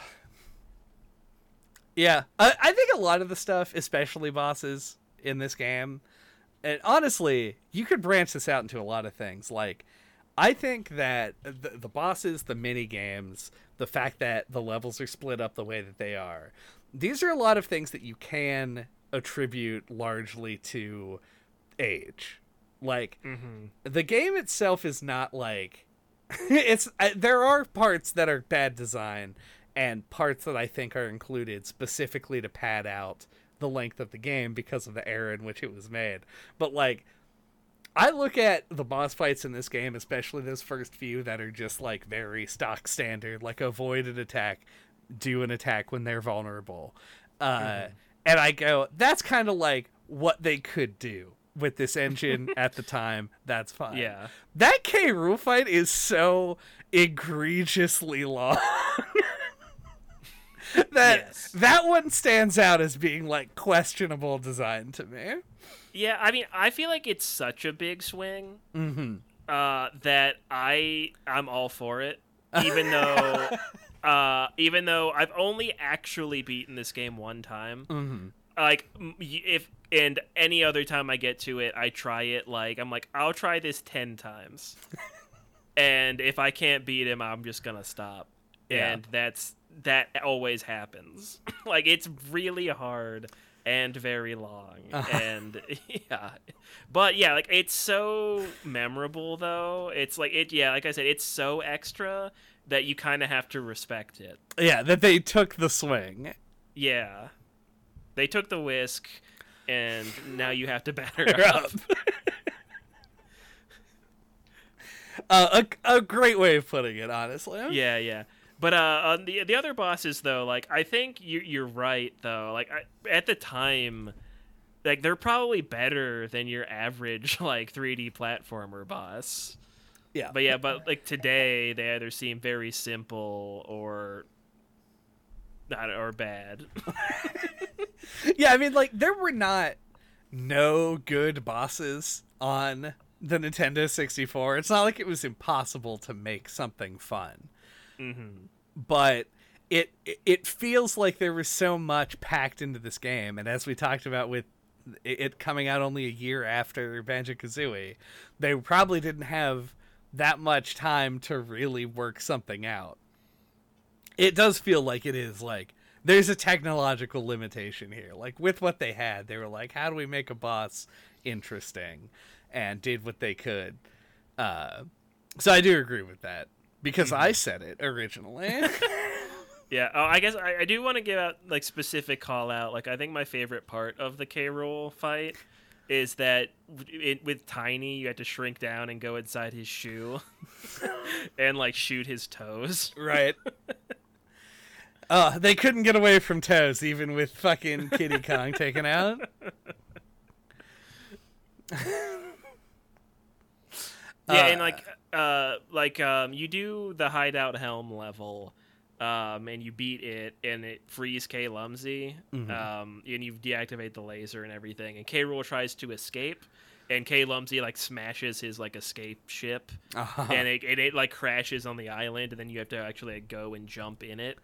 S1: Yeah, I, I think a lot of the stuff, especially bosses in this game, and honestly, you could branch this out into a lot of things. Like, I think that the, the bosses, the mini games, the fact that the levels are split up the way that they are, these are a lot of things that you can attribute largely to age. Like,
S2: Mm-hmm.
S1: the game itself is not like it's uh, there are parts that are bad design and parts that I think are included specifically to pad out the length of the game because of the era in which it was made. But like I look at the boss fights in this game, especially those first few that are just like very stock standard, like avoid an attack, do an attack when they're vulnerable. Uh, And I go, that's kind of like what they could do with this engine at the time. That's fine.
S2: Yeah.
S1: That K. Rool fight is so egregiously long. that
S2: Yes.
S1: that one stands out as being like questionable design to me.
S2: Yeah, I mean, I feel like it's such a big swing
S1: Mm-hmm.
S2: uh, that I I'm all for it, even though uh, even though I've only actually beaten this game one time.
S1: Mm-hmm.
S2: Like if and any other time I get to it, I try it. Like I'm like I'll try this ten times, and if I can't beat him, I'm just gonna stop.
S1: Yeah.
S2: And that's that always happens. like it's really hard and very long.
S1: Uh-huh.
S2: And yeah. But yeah, like it's so memorable though. It's like it yeah, like I said, it's so extra that you kind of have to respect it.
S1: Yeah, that they took the swing.
S2: Yeah. They took the whisk and now you have to batter up.
S1: up. uh, a a great way of putting it, honestly.
S2: Yeah, yeah. But uh, on the the other bosses though, like I think you you're right though. Like I, at the time, like they're probably better than your average like 3D platformer boss.
S1: yeah.
S2: But yeah, but like today they either seem very simple or not or bad.
S1: yeah, I mean, like there were not no good bosses on the Nintendo 64. It's not like it was impossible to make something fun,
S2: hmm
S1: but it it feels like there was so much packed into this game, and as we talked about with it it coming out only a year after Banjo Kazooie, they probably didn't have that much time to really work something out. It does feel like it is like there's a technological limitation here. Like with what they had, they were like, how do we make a boss interesting? And did what they could. Uh, so I do agree with that because I said it originally.
S2: Yeah, oh, I guess I, I do want to give out like specific call out. Like I think my favorite part of the K. Rool fight is that it, with Tiny you had to shrink down and go inside his shoe and like shoot his toes.
S1: right. Uh, they couldn't get away from Toes, even with fucking Kiddy Kong taken out.
S2: Yeah,
S1: Uh,
S2: and like uh like um you do the hideout helm level um and you beat it and it frees K Lumsy
S1: Mhm.
S2: um and you deactivate the laser and everything and K Rool tries to escape and K Lumsy like smashes his like escape ship
S1: Uh-huh.
S2: and it, and it like crashes on the island and then you have to actually like, go and jump in it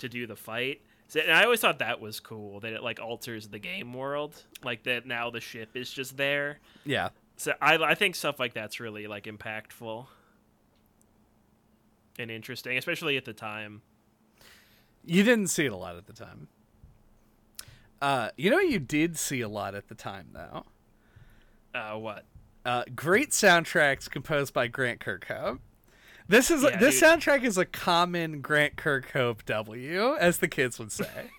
S2: to do the fight. So, and I always thought that was cool that it like alters the game world like that now the ship is just there.
S1: yeah.
S2: So I, I think stuff like that's really like impactful and interesting, especially at the time.
S1: You didn't see it a lot at the time. Uh, you know, you did see a lot at the time, though.
S2: Uh, what?
S1: Uh, great soundtracks composed by Grant Kirkhope. This is
S2: Yeah,
S1: this
S2: dude.
S1: soundtrack is a common Grant Kirkhope W, as the kids would say.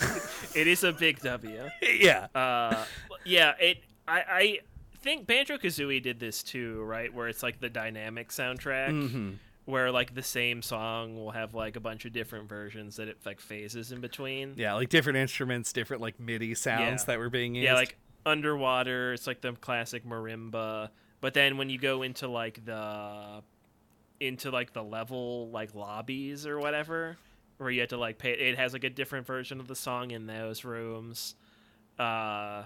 S2: It is a big W.
S1: yeah,
S2: Uh, yeah. It. I. I think Banjo Kazooie did this too, right? Where it's like the dynamic soundtrack,
S1: Mhm.
S2: where like the same song will have like a bunch of different versions that it like phases in between.
S1: yeah, like different instruments, different like MIDI sounds
S2: Yeah.
S1: that were being used.
S2: Yeah, like underwater, it's like the classic marimba. But then when you go into like the into like the level like lobbies or whatever, where you have to like pay it has like a different version of the song in those rooms. Uh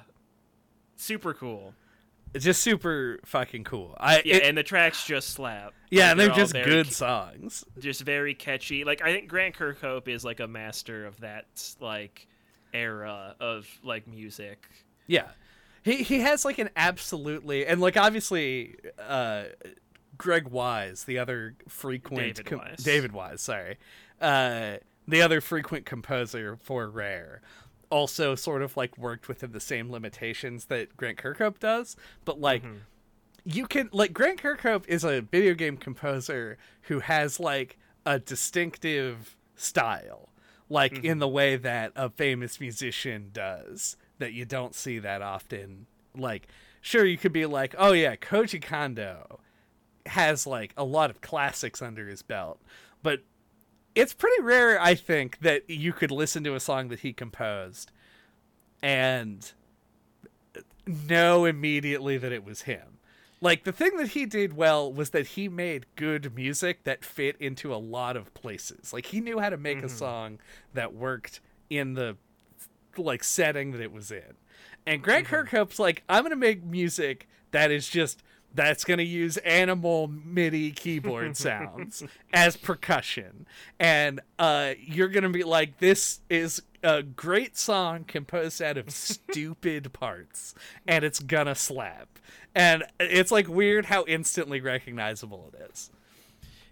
S2: super cool.
S1: It's just super fucking cool. I
S2: Yeah,
S1: it-
S2: and the tracks just slap.
S1: yeah,
S2: Like,
S1: and they're just good
S2: ca-
S1: songs.
S2: just very catchy. Like I think Grant Kirkhope is like a master of that like era of like music.
S1: Yeah. He he has like an absolutely and like obviously uh Greg Wise, the other frequent
S2: David Wise.
S1: David Wise, sorry. Uh the other frequent composer for Rare also sort of like worked within the same limitations that Grant Kirkhope does, but like
S2: Mhm.
S1: you can like Grant Kirkhope is a video game composer who has like a distinctive style like in the way that a famous musician does that you don't see that often like sure you could be like oh yeah Koji Kondo has like a lot of classics under his belt but it's pretty rare I think that you could listen to a song that he composed and know immediately that it was him. Like the thing that he did well was that he made good music that fit into a lot of places. Like he knew how to make a mm-hmm. song that worked in the like setting that it was in. And Grant mm-hmm. Kirkhope's like, I'm gonna make music that is just that's gonna use animal MIDI keyboard sounds as percussion, and uh, you're gonna be like, this is a great song composed out of stupid parts, and it's gonna slap. And it's like weird how instantly recognizable it is.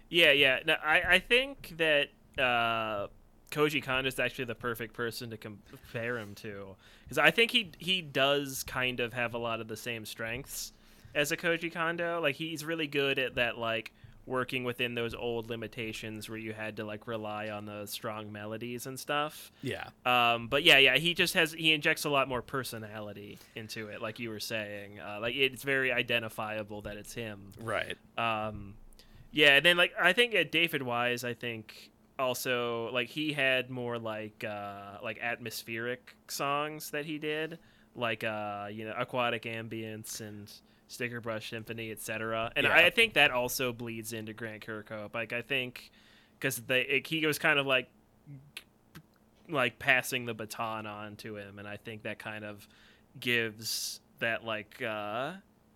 S2: Yeah, yeah. No, I, I think that uh, Koji Kondo is actually the perfect person to compare him to because I think he he does kind of have a lot of the same strengths as a Koji Kondo. Like he's really good at that like working within those old limitations where you had to like rely on the strong melodies and stuff.
S1: Yeah.
S2: Um, but yeah, yeah, he just has he injects a lot more personality into it, like you were saying. Uh, like it's very identifiable that it's him.
S1: Right.
S2: Um, yeah, and then like I think uh, David Wise, I think also like he had more like uh, like atmospheric songs that he did, like uh, you know aquatic ambience and sticker brush symphony, etc. And
S1: Yeah.
S2: I, I think that also bleeds into Grant Kirkhope. Like I think because he was kind of like like passing the baton on to him, and I think that kind of gives that like uh,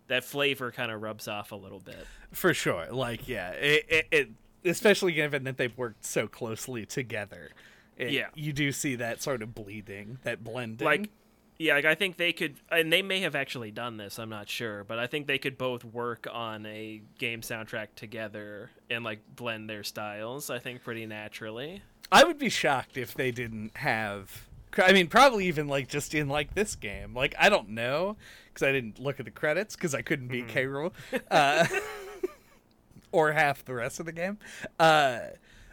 S2: that flavor kind of rubs off a little bit.
S1: For sure. Like, yeah, it, it, it especially given that they've worked so closely together. It,
S2: Yeah.
S1: you do see that sort of bleeding, that blending.
S2: like yeah like i think they could and they may have actually done this i'm not sure but i think they could both work on a game soundtrack together and like blend their styles i think pretty naturally
S1: I would be shocked if they didn't have. I mean, probably even like just in like this game. Like, I don't know because I didn't look at the credits because I couldn't beat K. Rool, uh, or half the rest of the game. Uh,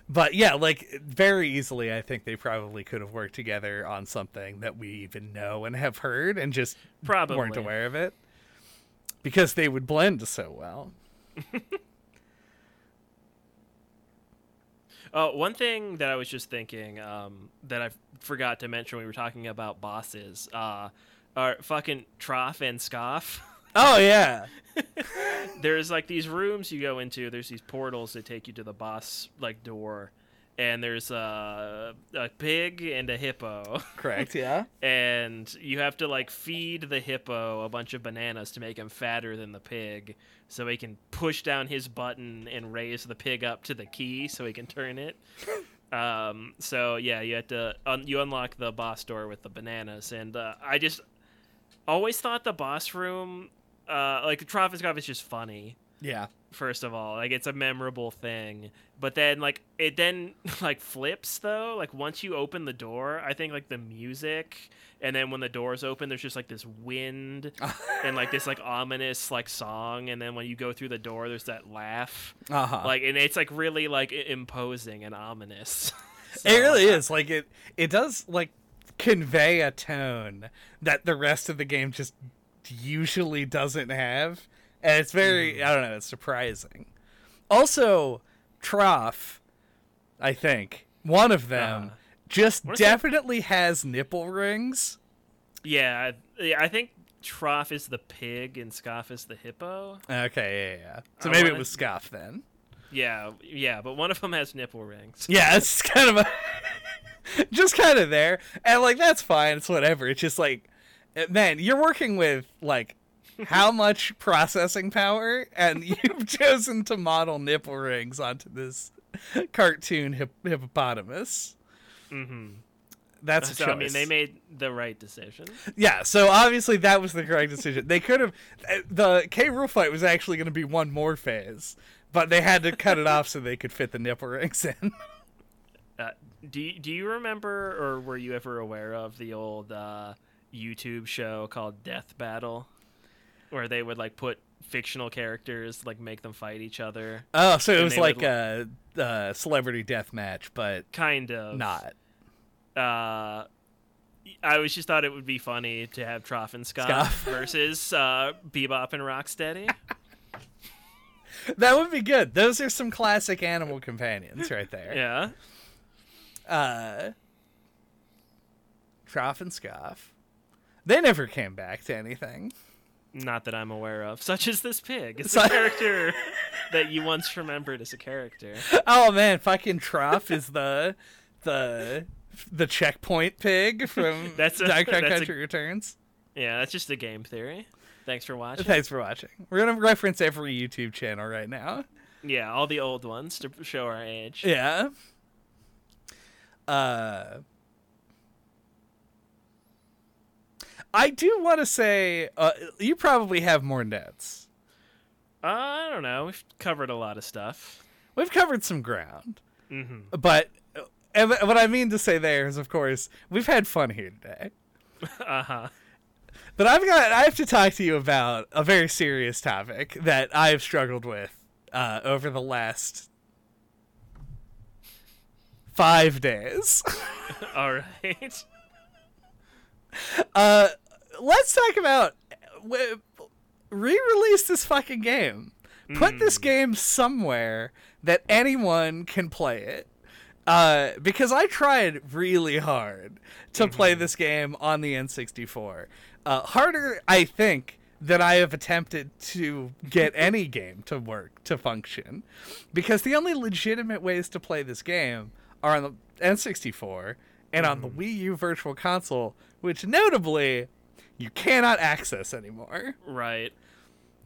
S1: but yeah, like very easily, I think they probably could have worked together on something that we even know and have heard and just
S2: Probably.
S1: weren't aware of it because they would blend so well.
S2: oh one thing that i was just thinking um, that i forgot to mention when we were talking about bosses uh, are fucking trough and scoff
S1: Oh yeah,
S2: there's like these rooms you go into. There's these portals that take you to the boss like door. And there's a, a pig and a hippo.
S1: Correct. Yeah.
S2: and you have to like feed the hippo a bunch of bananas to make him fatter than the pig so he can push down his button and raise the pig up to the key so he can turn it. Um, so yeah you have to un- you unlock the boss door with the bananas. And uh, i just always thought the boss room uh, like Troff 'n' Scoff is just funny.
S1: Yeah.
S2: first of all like it's a memorable thing. But then like it then like flips though. Like once you open the door i think like the music and then when the doors open there's just like this wind and like this like ominous like song. And then when you go through the door there's that laugh.
S1: Uh huh.
S2: like and it's like really like imposing and ominous.
S1: It really is. Like it it does like convey a tone that the rest of the game just usually doesn't have. And it's very
S2: Mm-hmm.
S1: i don't know it's surprising. Also trough i think one of them
S2: Uh,
S1: just definitely has nipple rings.
S2: Yeah I- yeah i think trough is the pig and scoff is the hippo.
S1: Okay yeah yeah. So
S2: I
S1: maybe it
S2: wanna-
S1: was scoff then.
S2: Yeah yeah but one of them has nipple rings.
S1: Yeah it's kind of a just kind of there. And like that's fine it's whatever. It's just like man you're working with like how much processing power and you've chosen to model nipple rings onto this cartoon hip- hippopotamus.
S2: Mm-hmm.
S1: That's a
S2: so i mean they made the right decision.
S1: Yeah so obviously that was the correct decision. They could have eh, the k rool fight was actually going to be one more phase but they had to cut it off so they could fit the nipple rings in.
S2: Uh, do you, do you remember or were you ever aware of the old uh, YouTube show called Death Battle, where they would like put fictional characters like make them fight each other?
S1: oh so it was like
S2: would
S1: a, a celebrity death match but
S2: Kind of
S1: not
S2: Uh, I was just thought it would be funny to have Troff and Scott
S1: Scoff.
S2: versus uh, Bebop and Rocksteady.
S1: That would be good. Those are some classic animal companions right there.
S2: yeah.
S1: Uh Troff and Scoff. They never came back to anything.
S2: Not that I'm aware of. Such as this pig. It's a character that you once remembered as a character.
S1: Oh man, fucking Troff is the the the checkpoint pig from
S2: That's a-
S1: Kong
S2: that's a-
S1: Country Returns.
S2: Yeah, that's just a game theory. Thanks for watching.
S1: Thanks for watching. We're gonna reference every YouTube channel right now.
S2: Yeah, all the old ones to show our age.
S1: Yeah. Uh I do want to say uh, you probably have more nets.
S2: Uh, I don't know. We've covered a lot of stuff.
S1: We've covered some ground,
S2: hmm
S1: but uh, and what I mean to say there is, of course, we've had fun here today.
S2: Uh huh.
S1: But I've got I have to talk to you about a very serious topic that I've struggled with uh, over the last five days.
S2: All right.
S1: Uh, let's talk about re-release this fucking game. Put this game somewhere that anyone can play it. Uh, because I tried really hard to play this game on the N64. Uh, harder, I think, than I have attempted to get any game to work to function, because the only legitimate ways to play this game are on the N64 and on the Wii U Virtual Console, which notably you cannot access anymore.
S2: Right.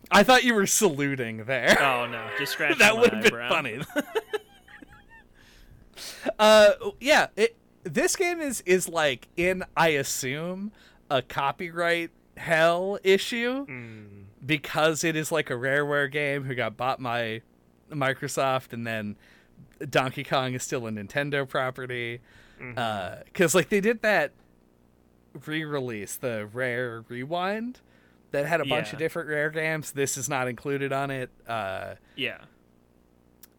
S1: I thought you were saluting there.
S2: Oh no, just scratch
S1: that
S2: my
S1: would have been funny. uh, yeah. It, this game is is like in I assume a copyright hell issue
S2: Mm,
S1: because it is like a Rareware game who got bought by Microsoft and then Donkey Kong is still a Nintendo property. Because like they did that re-release, the Rare Rewind, that had a bunch of different Rare games. This is not included on it. Uh,
S2: yeah.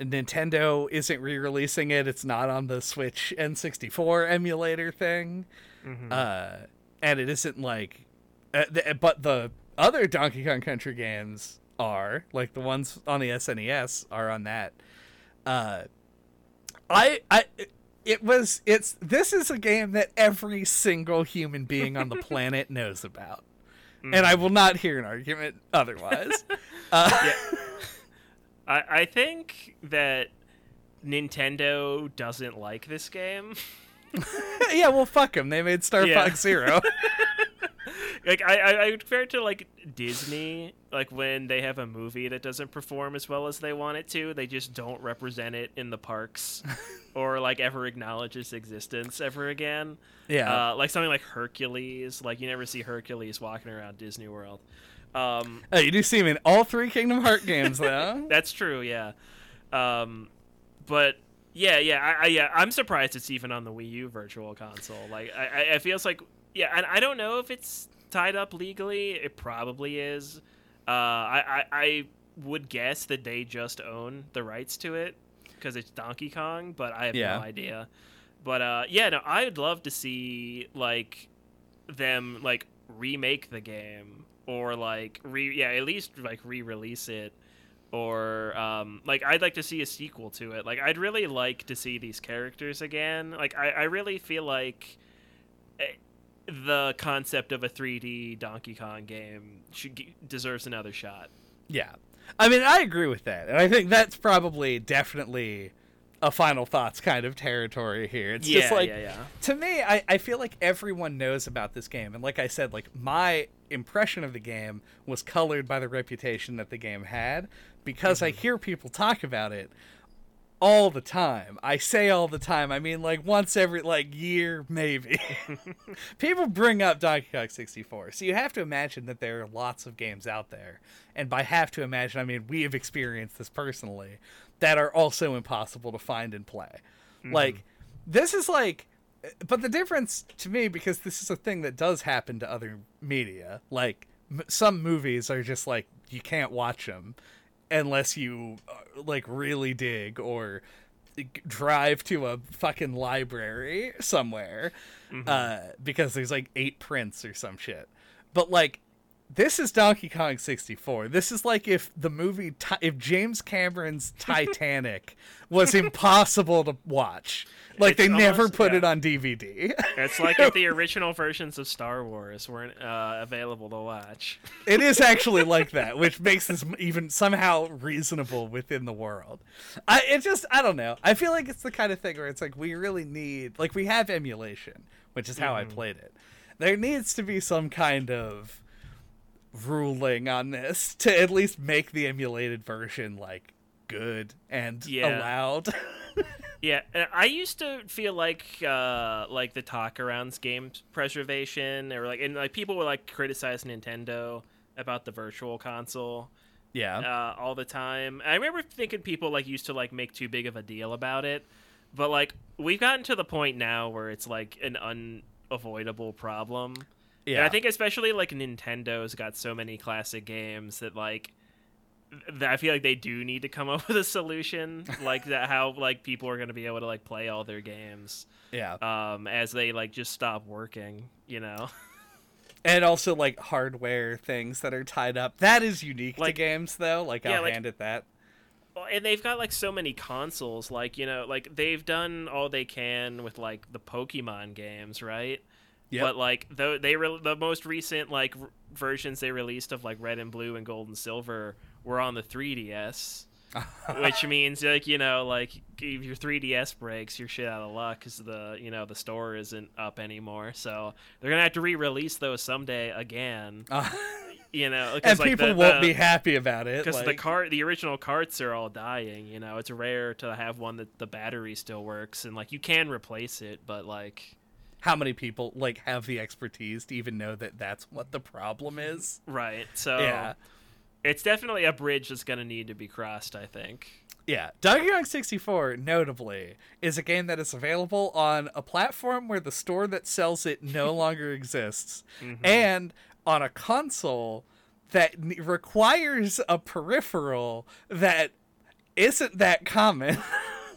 S1: Nintendo isn't re-releasing it. It's not on the Switch N64 emulator thing,
S2: Mhm.
S1: uh, and it isn't like. Uh, th- but the other Donkey Kong Country games are like the ones on the SNES are on that. Uh, I I it was it's this is a game that every single human being on the planet knows about, and I will not hear an argument otherwise. uh,
S2: I I think that Nintendo doesn't like this game.
S1: yeah, well, fuck them. They made Star
S2: Yeah.
S1: Fox Zero.
S2: Like I, I I compare it to like Disney, like when they have a movie that doesn't perform as well as they want it to, they just don't represent it in the parks, or like ever acknowledge its existence ever again.
S1: yeah.
S2: Uh, like something like Hercules, like you never see Hercules walking around Disney World. Um,
S1: oh, you do see him in all three Kingdom Heart games, though.
S2: that's true, yeah. Um, but yeah, yeah, I, I, yeah, I'm surprised it's even on the Wii U Virtual Console. Like, I, I, it feels like, yeah, and I don't know if it's tied up legally. It probably is. Uh, I, I, I would guess that they just own the rights to it because it's Donkey Kong, but I have
S1: Yeah.
S2: no idea. But uh, yeah, no, I would love to see like them like remake the game or like re yeah at least like re-release it or um like i'd like to see a sequel to it like i'd really like to see these characters again like i, I really feel like eh, the concept of a 3d donkey kong game should g- deserves another shot
S1: yeah. I mean, I agree with that. And I think that's probably definitely a final thoughts kind of territory here. It's
S2: yeah
S1: just like,
S2: yeah yeah
S1: to me, I, I feel like everyone knows about this game. And like I said, like my impression of the game was colored by the reputation that the game had because I mm-hmm. hear people talk about it all the time. I say all the time. I mean like once every like year maybe. people bring up Donkey Kong 64. So you have to imagine that there are lots of games out there. And by have to imagine, I mean we have experienced this personally that are also impossible to find and play. Mm-hmm. Like this is like but the difference to me because this is a thing that does happen to other media like m- some movies are just like you can't watch them unless you uh, like really dig or drive to a fucking library somewhere uh, because there's like eight prints or some shit but like this is Donkey Kong 64. This is like if the movie, if James Cameron's Titanic was impossible to watch. Like
S2: It's
S1: they never put
S2: yeah.
S1: it on DVD.
S2: it's like if the original versions of star wars weren't uh, available to watch
S1: it is actually like that, which makes this even somehow reasonable within the world. I it just I don't know. I feel like it's the kind of thing where it's like we really need like we have emulation, which is how I played it. There needs to be some kind of ruling on this to at least make the emulated version like good and
S2: Yeah.
S1: allowed.
S2: Yeah, I used to feel like uh, like the talk around game preservation, or like and like people would like criticize Nintendo about the virtual console
S1: yeah.
S2: uh, all the time. I remember thinking people like used to like make too big of a deal about it. but like we've gotten to the point now where it's like an unavoidable problem.
S1: Yeah,
S2: And I think especially like Nintendo's got so many classic games that like I feel like they do need to come up with a solution like that how like people are going to be able to like play all their games
S1: yeah,
S2: um as they like just stop working, you know.
S1: and also like hardware things that are tied up. That is unique to games, though. Like
S2: Yeah,
S1: I'll
S2: like-
S1: hand it that.
S2: And they've got like so many consoles like, you know, like they've done all they can with like the Pokemon games, right?
S1: Yep.
S2: But like the they re- the most recent like versions they released of like Red and Blue and Gold and Silver were on the 3DS. which means like you know like if your 3ds breaks you're shit out of luck because the you know the store isn't up anymore so they're gonna have to re-release those someday again
S1: Uh,
S2: you know
S1: and
S2: like,
S1: people
S2: the,
S1: won't
S2: the,
S1: be happy about it.
S2: because the cart the original carts are all dying you know it's rare to have one that the battery still works and like you can replace it but like
S1: how many people like have the expertise to even know that that's what the problem is?
S2: right so
S1: Yeah.
S2: it's definitely a bridge that's gonna need to be crossed i think
S1: Yeah, Donkey Kong 64, notably, is a game that is available on a platform where the store that sells it no longer exists, mm-hmm. and on a console that n- requires a peripheral that isn't that common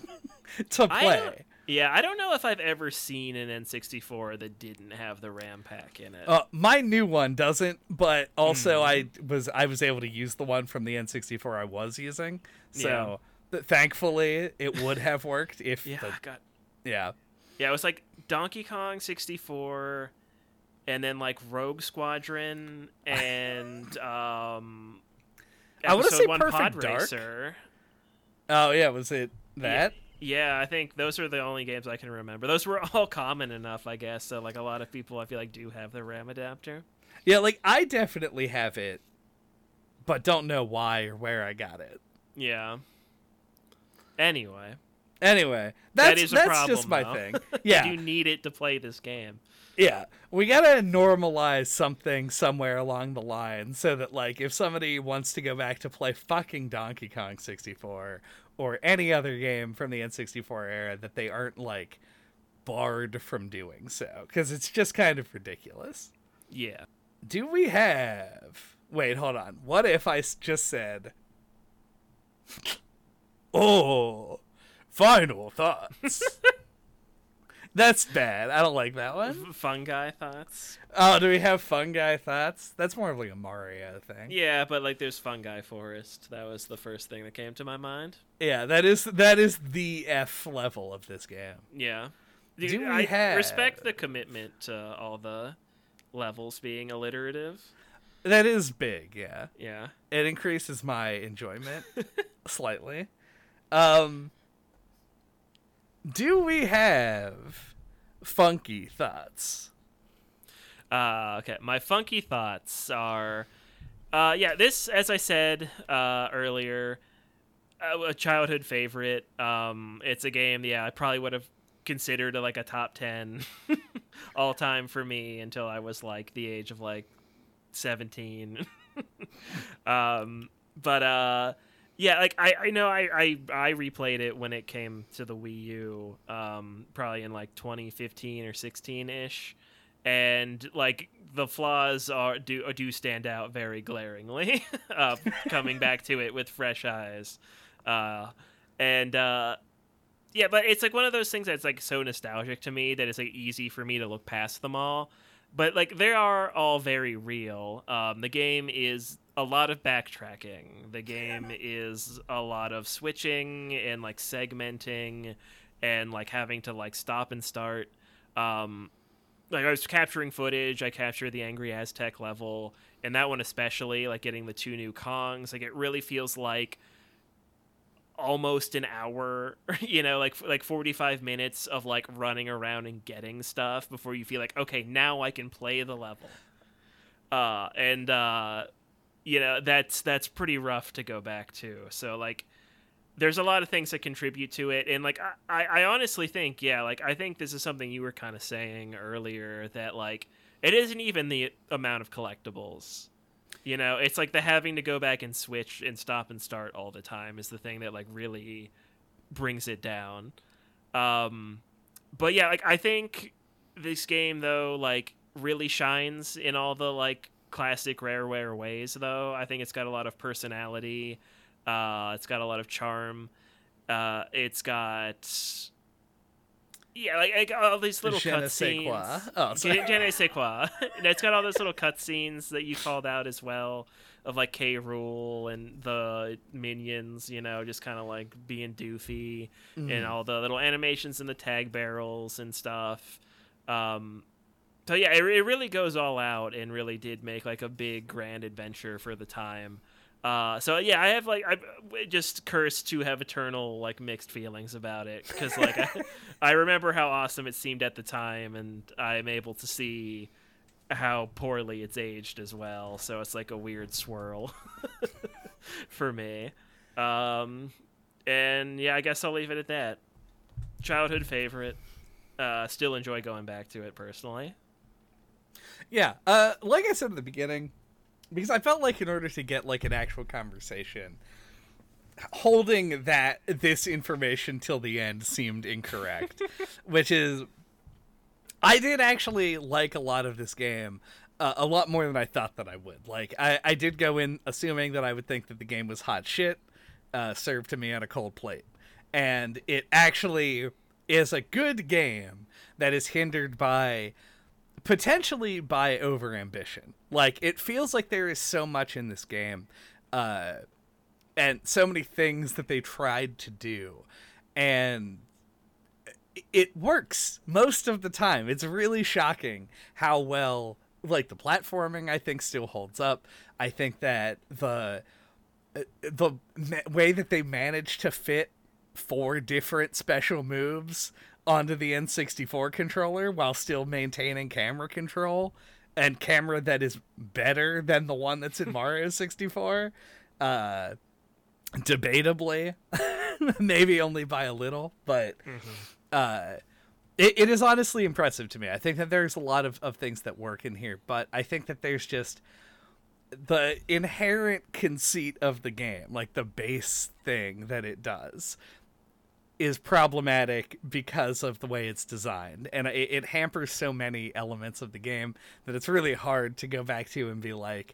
S1: to play.
S2: Yeah i don't know if i've ever seen an n64 that didn't have the ram pack in it
S1: Uh, my new one doesn't, but also
S2: Hmm.
S1: I was I was able to use the one from the N64 I was using, so
S2: Yeah.
S1: th- thankfully it would have worked if
S2: yeah
S1: the
S2: god
S1: yeah
S2: Yeah, it was like Donkey Kong 64 and then like Rogue Squadron and um
S1: I wanna say
S2: one
S1: Perfect
S2: Pod
S1: Dark.
S2: Racer.
S1: oh yeah was it that
S2: Yeah, I think those are the only games I can remember. Those were all common enough, I guess. So like a lot of people I feel like do have the RAM adapter.
S1: Yeah, like I definitely have it, but don't know why or where I got it.
S2: Yeah. Anyway,
S1: Anyway,
S2: that
S1: that's
S2: is a
S1: that's
S2: problem.
S1: just my
S2: though.
S1: thing. Yeah,
S2: you need it to play this game.
S1: yeah. We gotta normalize something somewhere along the line so that like if somebody wants to go back to play fucking Donkey Kong 64 or any other game from the N64 era, that they aren't like barred from doing so because it's just kind of ridiculous.
S2: Yeah.
S1: Do we have? Wait, hold on. What if I just said, "Oh, final thoughts"? That's bad. I don't like that one.
S2: Fungi thoughts?
S1: Oh, do we have fungi thoughts? That's more of like a Mario thing.
S2: Yeah, but like there's Fungi Forest. That was the first thing that came to my mind.
S1: Yeah, that is that is the F level of this game.
S2: Yeah.
S1: Do we
S2: I
S1: have-
S2: respect the commitment to all the levels being alliterative.
S1: That is big. Yeah,
S2: Yeah.
S1: it increases my enjoyment slightly. Um, do we have funky thoughts?
S2: Uh, okay. My funky thoughts are, uh, yeah. This, as I said uh, earlier, uh, a childhood favorite. Um, it's a game. Yeah, I probably would have considered a, like a top ten all time for me until I was like the age of like seventeen. um, but uh, yeah, like I, I know I, I I replayed it when it came to the Wii U, um, probably in like 2015 or 16 ish, and like the flaws are do do stand out very glaringly, uh, coming back to it with fresh eyes, uh, and uh, yeah, but it's like one of those things that's like so nostalgic to me that it's like easy for me to look past them all. But like they are all very real. Um, the game is a lot of backtracking. The game is a lot of switching and like segmenting and like having to like stop and start. Um, like I was capturing footage. I captured the Angry Aztec level, and that one especially, like getting the two new Kongs. Like it really feels like almost an hour, you know, like like 45 minutes of like running around and getting stuff before you feel like okay, now I can play the level. Uh and uh you know, that's that's pretty rough to go back to. So like there's a lot of things that contribute to it. And like I, I honestly think yeah like i think this is something you were kind of saying earlier that like it isn't even the amount of collectibles. You know it's like the having to go back and switch and stop and start all the time is the thing that like really brings it down. Um, but yeah, like I think this game though, like really shines in all the like classic Rareware ways. Though I think it's got a lot of personality. Uh, it's got a lot of charm. Uh, it's got yeah, like, like all these little cutscenes.
S1: Oh, sorry.
S2: Je- ne sais quoi. It's got all those little cutscenes that you called out as well of like K. Rool and the minions, you know, just kind of like being doofy and all the little animations in the tag barrels and stuff. Um, so yeah, it, it really goes all out and really did make like a big grand adventure for the time. Uh, so yeah, I have like I just cursed to have eternal like mixed feelings about it because like I, I remember how awesome it seemed at the time, and I'm able to see how poorly it's aged as well. So it's like a weird swirl for me. Um, and yeah, I guess I'll leave it at that. Childhood favorite. Uh, still enjoy going back to it personally.
S1: Yeah, uh, like I said at the beginning, because I felt like in order to get like an actual conversation, holding that this information till the end seemed incorrect, which is, I did actually like a lot of this game. Uh, a lot more than I thought that I would. Like, I, I did go in assuming that I would think that the game was hot shit, uh, served to me on a cold plate. And it actually is a good game that is hindered by potentially by overambition. Like it feels like there is so much in this game, uh, and so many things that they tried to do, and it works most of the time. It's really shocking how well like the platforming I think still holds up. I think that the the ma- way that they managed to fit four different special moves onto the N64 controller while still maintaining camera control and camera that is better than the one that's in Mario 64 uh debatably. Maybe only by a little but uh it, it is honestly impressive to me. I think that there's a lot of, of things that work in here but i think that there's just the inherent conceit of the game like the base thing that it does is problematic because of the way it's designed and it, it hampers so many elements of the game that it's really hard to go back to and be like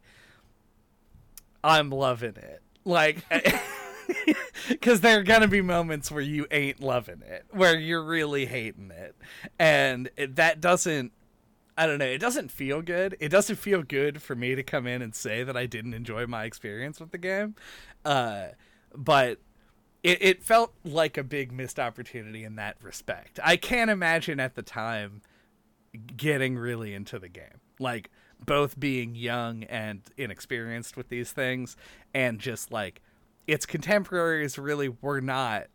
S1: i'm loving it like because there are gonna be moments where you ain't loving it where you're really hating it and it, that doesn't I don't know. It doesn't feel good. It doesn't feel good for me to come in and say that I didn't enjoy my experience with the game. Uh, but it, it felt like a big missed opportunity in that respect. I can't imagine at the time getting really into the game. Like, both being young and inexperienced with these things, and just like its contemporaries really were not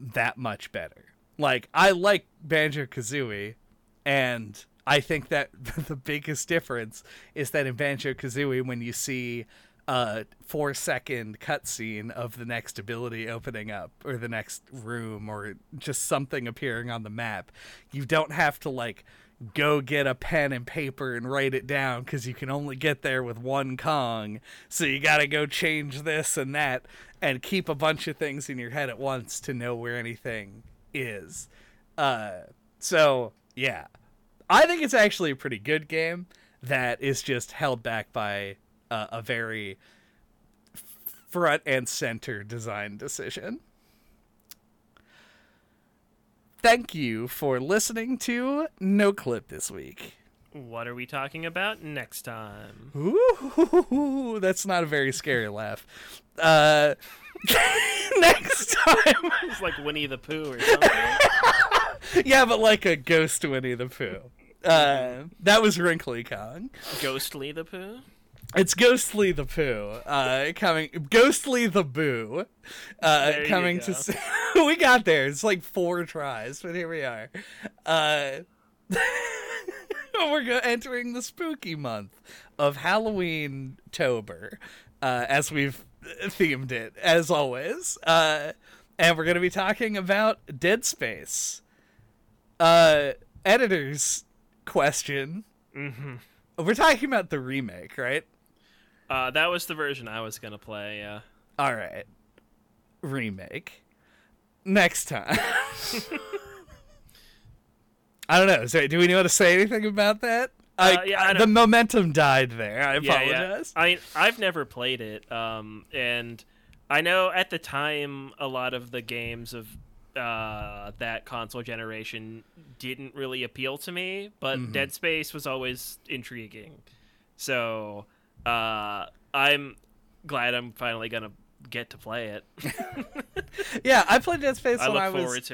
S1: that much better. Like, I like Banjo Kazooie, and I think that the biggest difference is that in Banjo Kazooie, when you see a four second cutscene of the next ability opening up, or the next room, or just something appearing on the map, you don't have to like go get a pen and paper and write it down because you can only get there with one Kong. So you got to go change this and that and keep a bunch of things in your head at once to know where anything is. Uh, so yeah, I think it's actually a pretty good game that is just held back by uh, a very front and center design decision. Thank you for listening to No Clip this week.
S2: What are we talking about next time?
S1: Ooh, that's not a very scary laugh. Uh, next time.
S2: It's like Winnie the Pooh or something.
S1: yeah, but like a ghost Winnie the Pooh. Uh, that was Wrinkly Kong.
S2: Ghostly the Pooh?
S1: It's Ghostly the Pooh. Uh, coming. Ghostly the Boo. Uh, coming
S2: go.
S1: to. we got there. It's like four tries, but here we are. Uh, we're go- entering the spooky month of Halloween Tober, uh, as we've themed it, as always. Uh, and we're going to be talking about Dead Space. Uh, editor's question.
S2: Mm-hmm.
S1: We're talking about the remake, right?
S2: Uh, that was the version I was gonna play. Yeah.
S1: All right. Remake. Next time. I don't know. So, do we know how to say anything about that? I,
S2: Uh, yeah, I
S1: the momentum died there. I
S2: Yeah,
S1: apologize.
S2: yeah. I I've never played it, um, and I know at the time a lot of the games of uh, that console generation didn't really appeal to me, but
S1: Mm-hmm.
S2: Dead Space was always intriguing. So uh, I'm glad I'm finally gonna get to play it.
S1: Yeah, I played Dead Space
S2: I
S1: when I was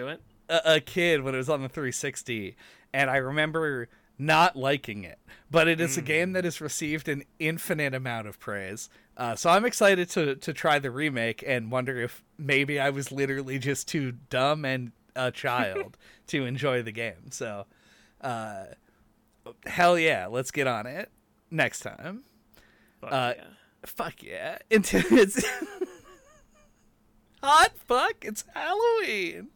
S1: a, a kid when it was on the 360, and I remember not liking it. But it is a game that has received an infinite amount of praise. Uh, so I'm excited to to try the remake and wonder if maybe I was literally just too dumb and a child to enjoy the game. So, uh, hell yeah, let's get on it next time.
S2: Fuck
S1: Uh,
S2: yeah.
S1: Fuck yeah. Until it's hot fuck, it's Halloween.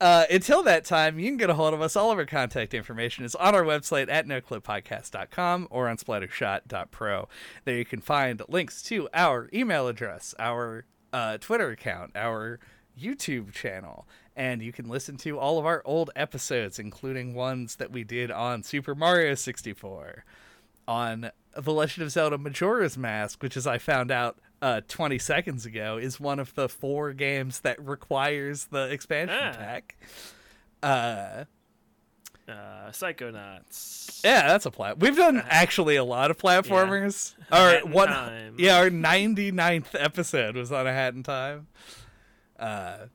S1: Uh, until that time, you can get a hold of us. All of our contact information is on our website at noclippodcast.com or on splattershot.pro. There you can find links to our email address, our uh, Twitter account, our YouTube channel, and you can listen to all of our old episodes, including ones that we did on Super Mario 64 on The Legend of Zelda Majora's Mask, which, as I found out uh, 20 seconds ago, is one of the four games that requires the expansion
S2: Ah.
S1: pack. Uh,
S2: Uh, Psychonauts.
S1: yeah, that's a plat. We've done actually a lot of platformers. Our
S2: Hat in
S1: one,
S2: Time.
S1: yeah, our 99th episode was on a Hat in Time. Uh,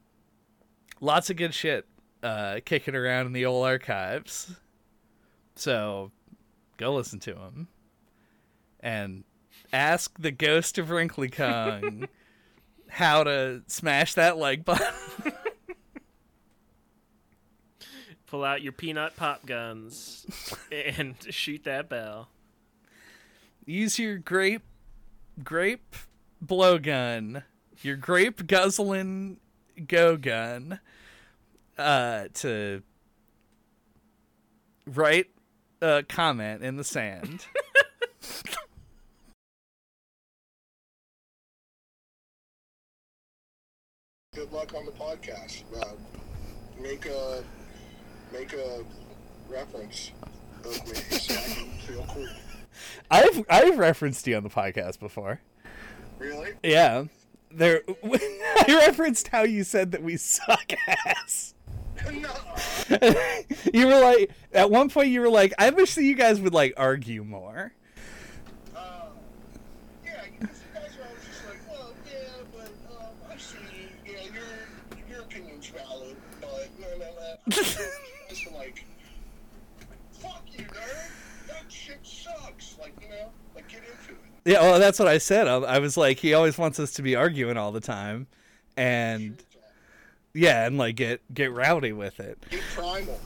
S1: lots of good shit uh, kicking around in the old archives. So go listen to them and ask the ghost of Wrinkly Kong how to smash that like button.
S2: Pull out your peanut pop guns and shoot that bell.
S1: use your grape grape blowgun, your grape guzzling go gun, uh, to write a comment in the sand.
S4: good luck on the podcast. Uh, make a make a reference of me so I can feel cool.
S1: I've I've referenced you on the podcast before.
S4: Really?
S1: Yeah, there. I referenced how you said that we suck ass.
S4: no.
S1: you were like, at one point, you were like, I wish that you guys would like argue more.
S4: Uh, yeah, because you guys are always just like, well, yeah, but um, I see. Yeah, your your opinion's valid, but no, no, no. You guys are like, fuck you, nerd. That shit sucks. Like, you know, like get into it.
S1: Yeah, well, that's what I said. I, I was like, he always wants us to be arguing all the time, and yeah, and like get get rowdy with it.
S4: Get primal.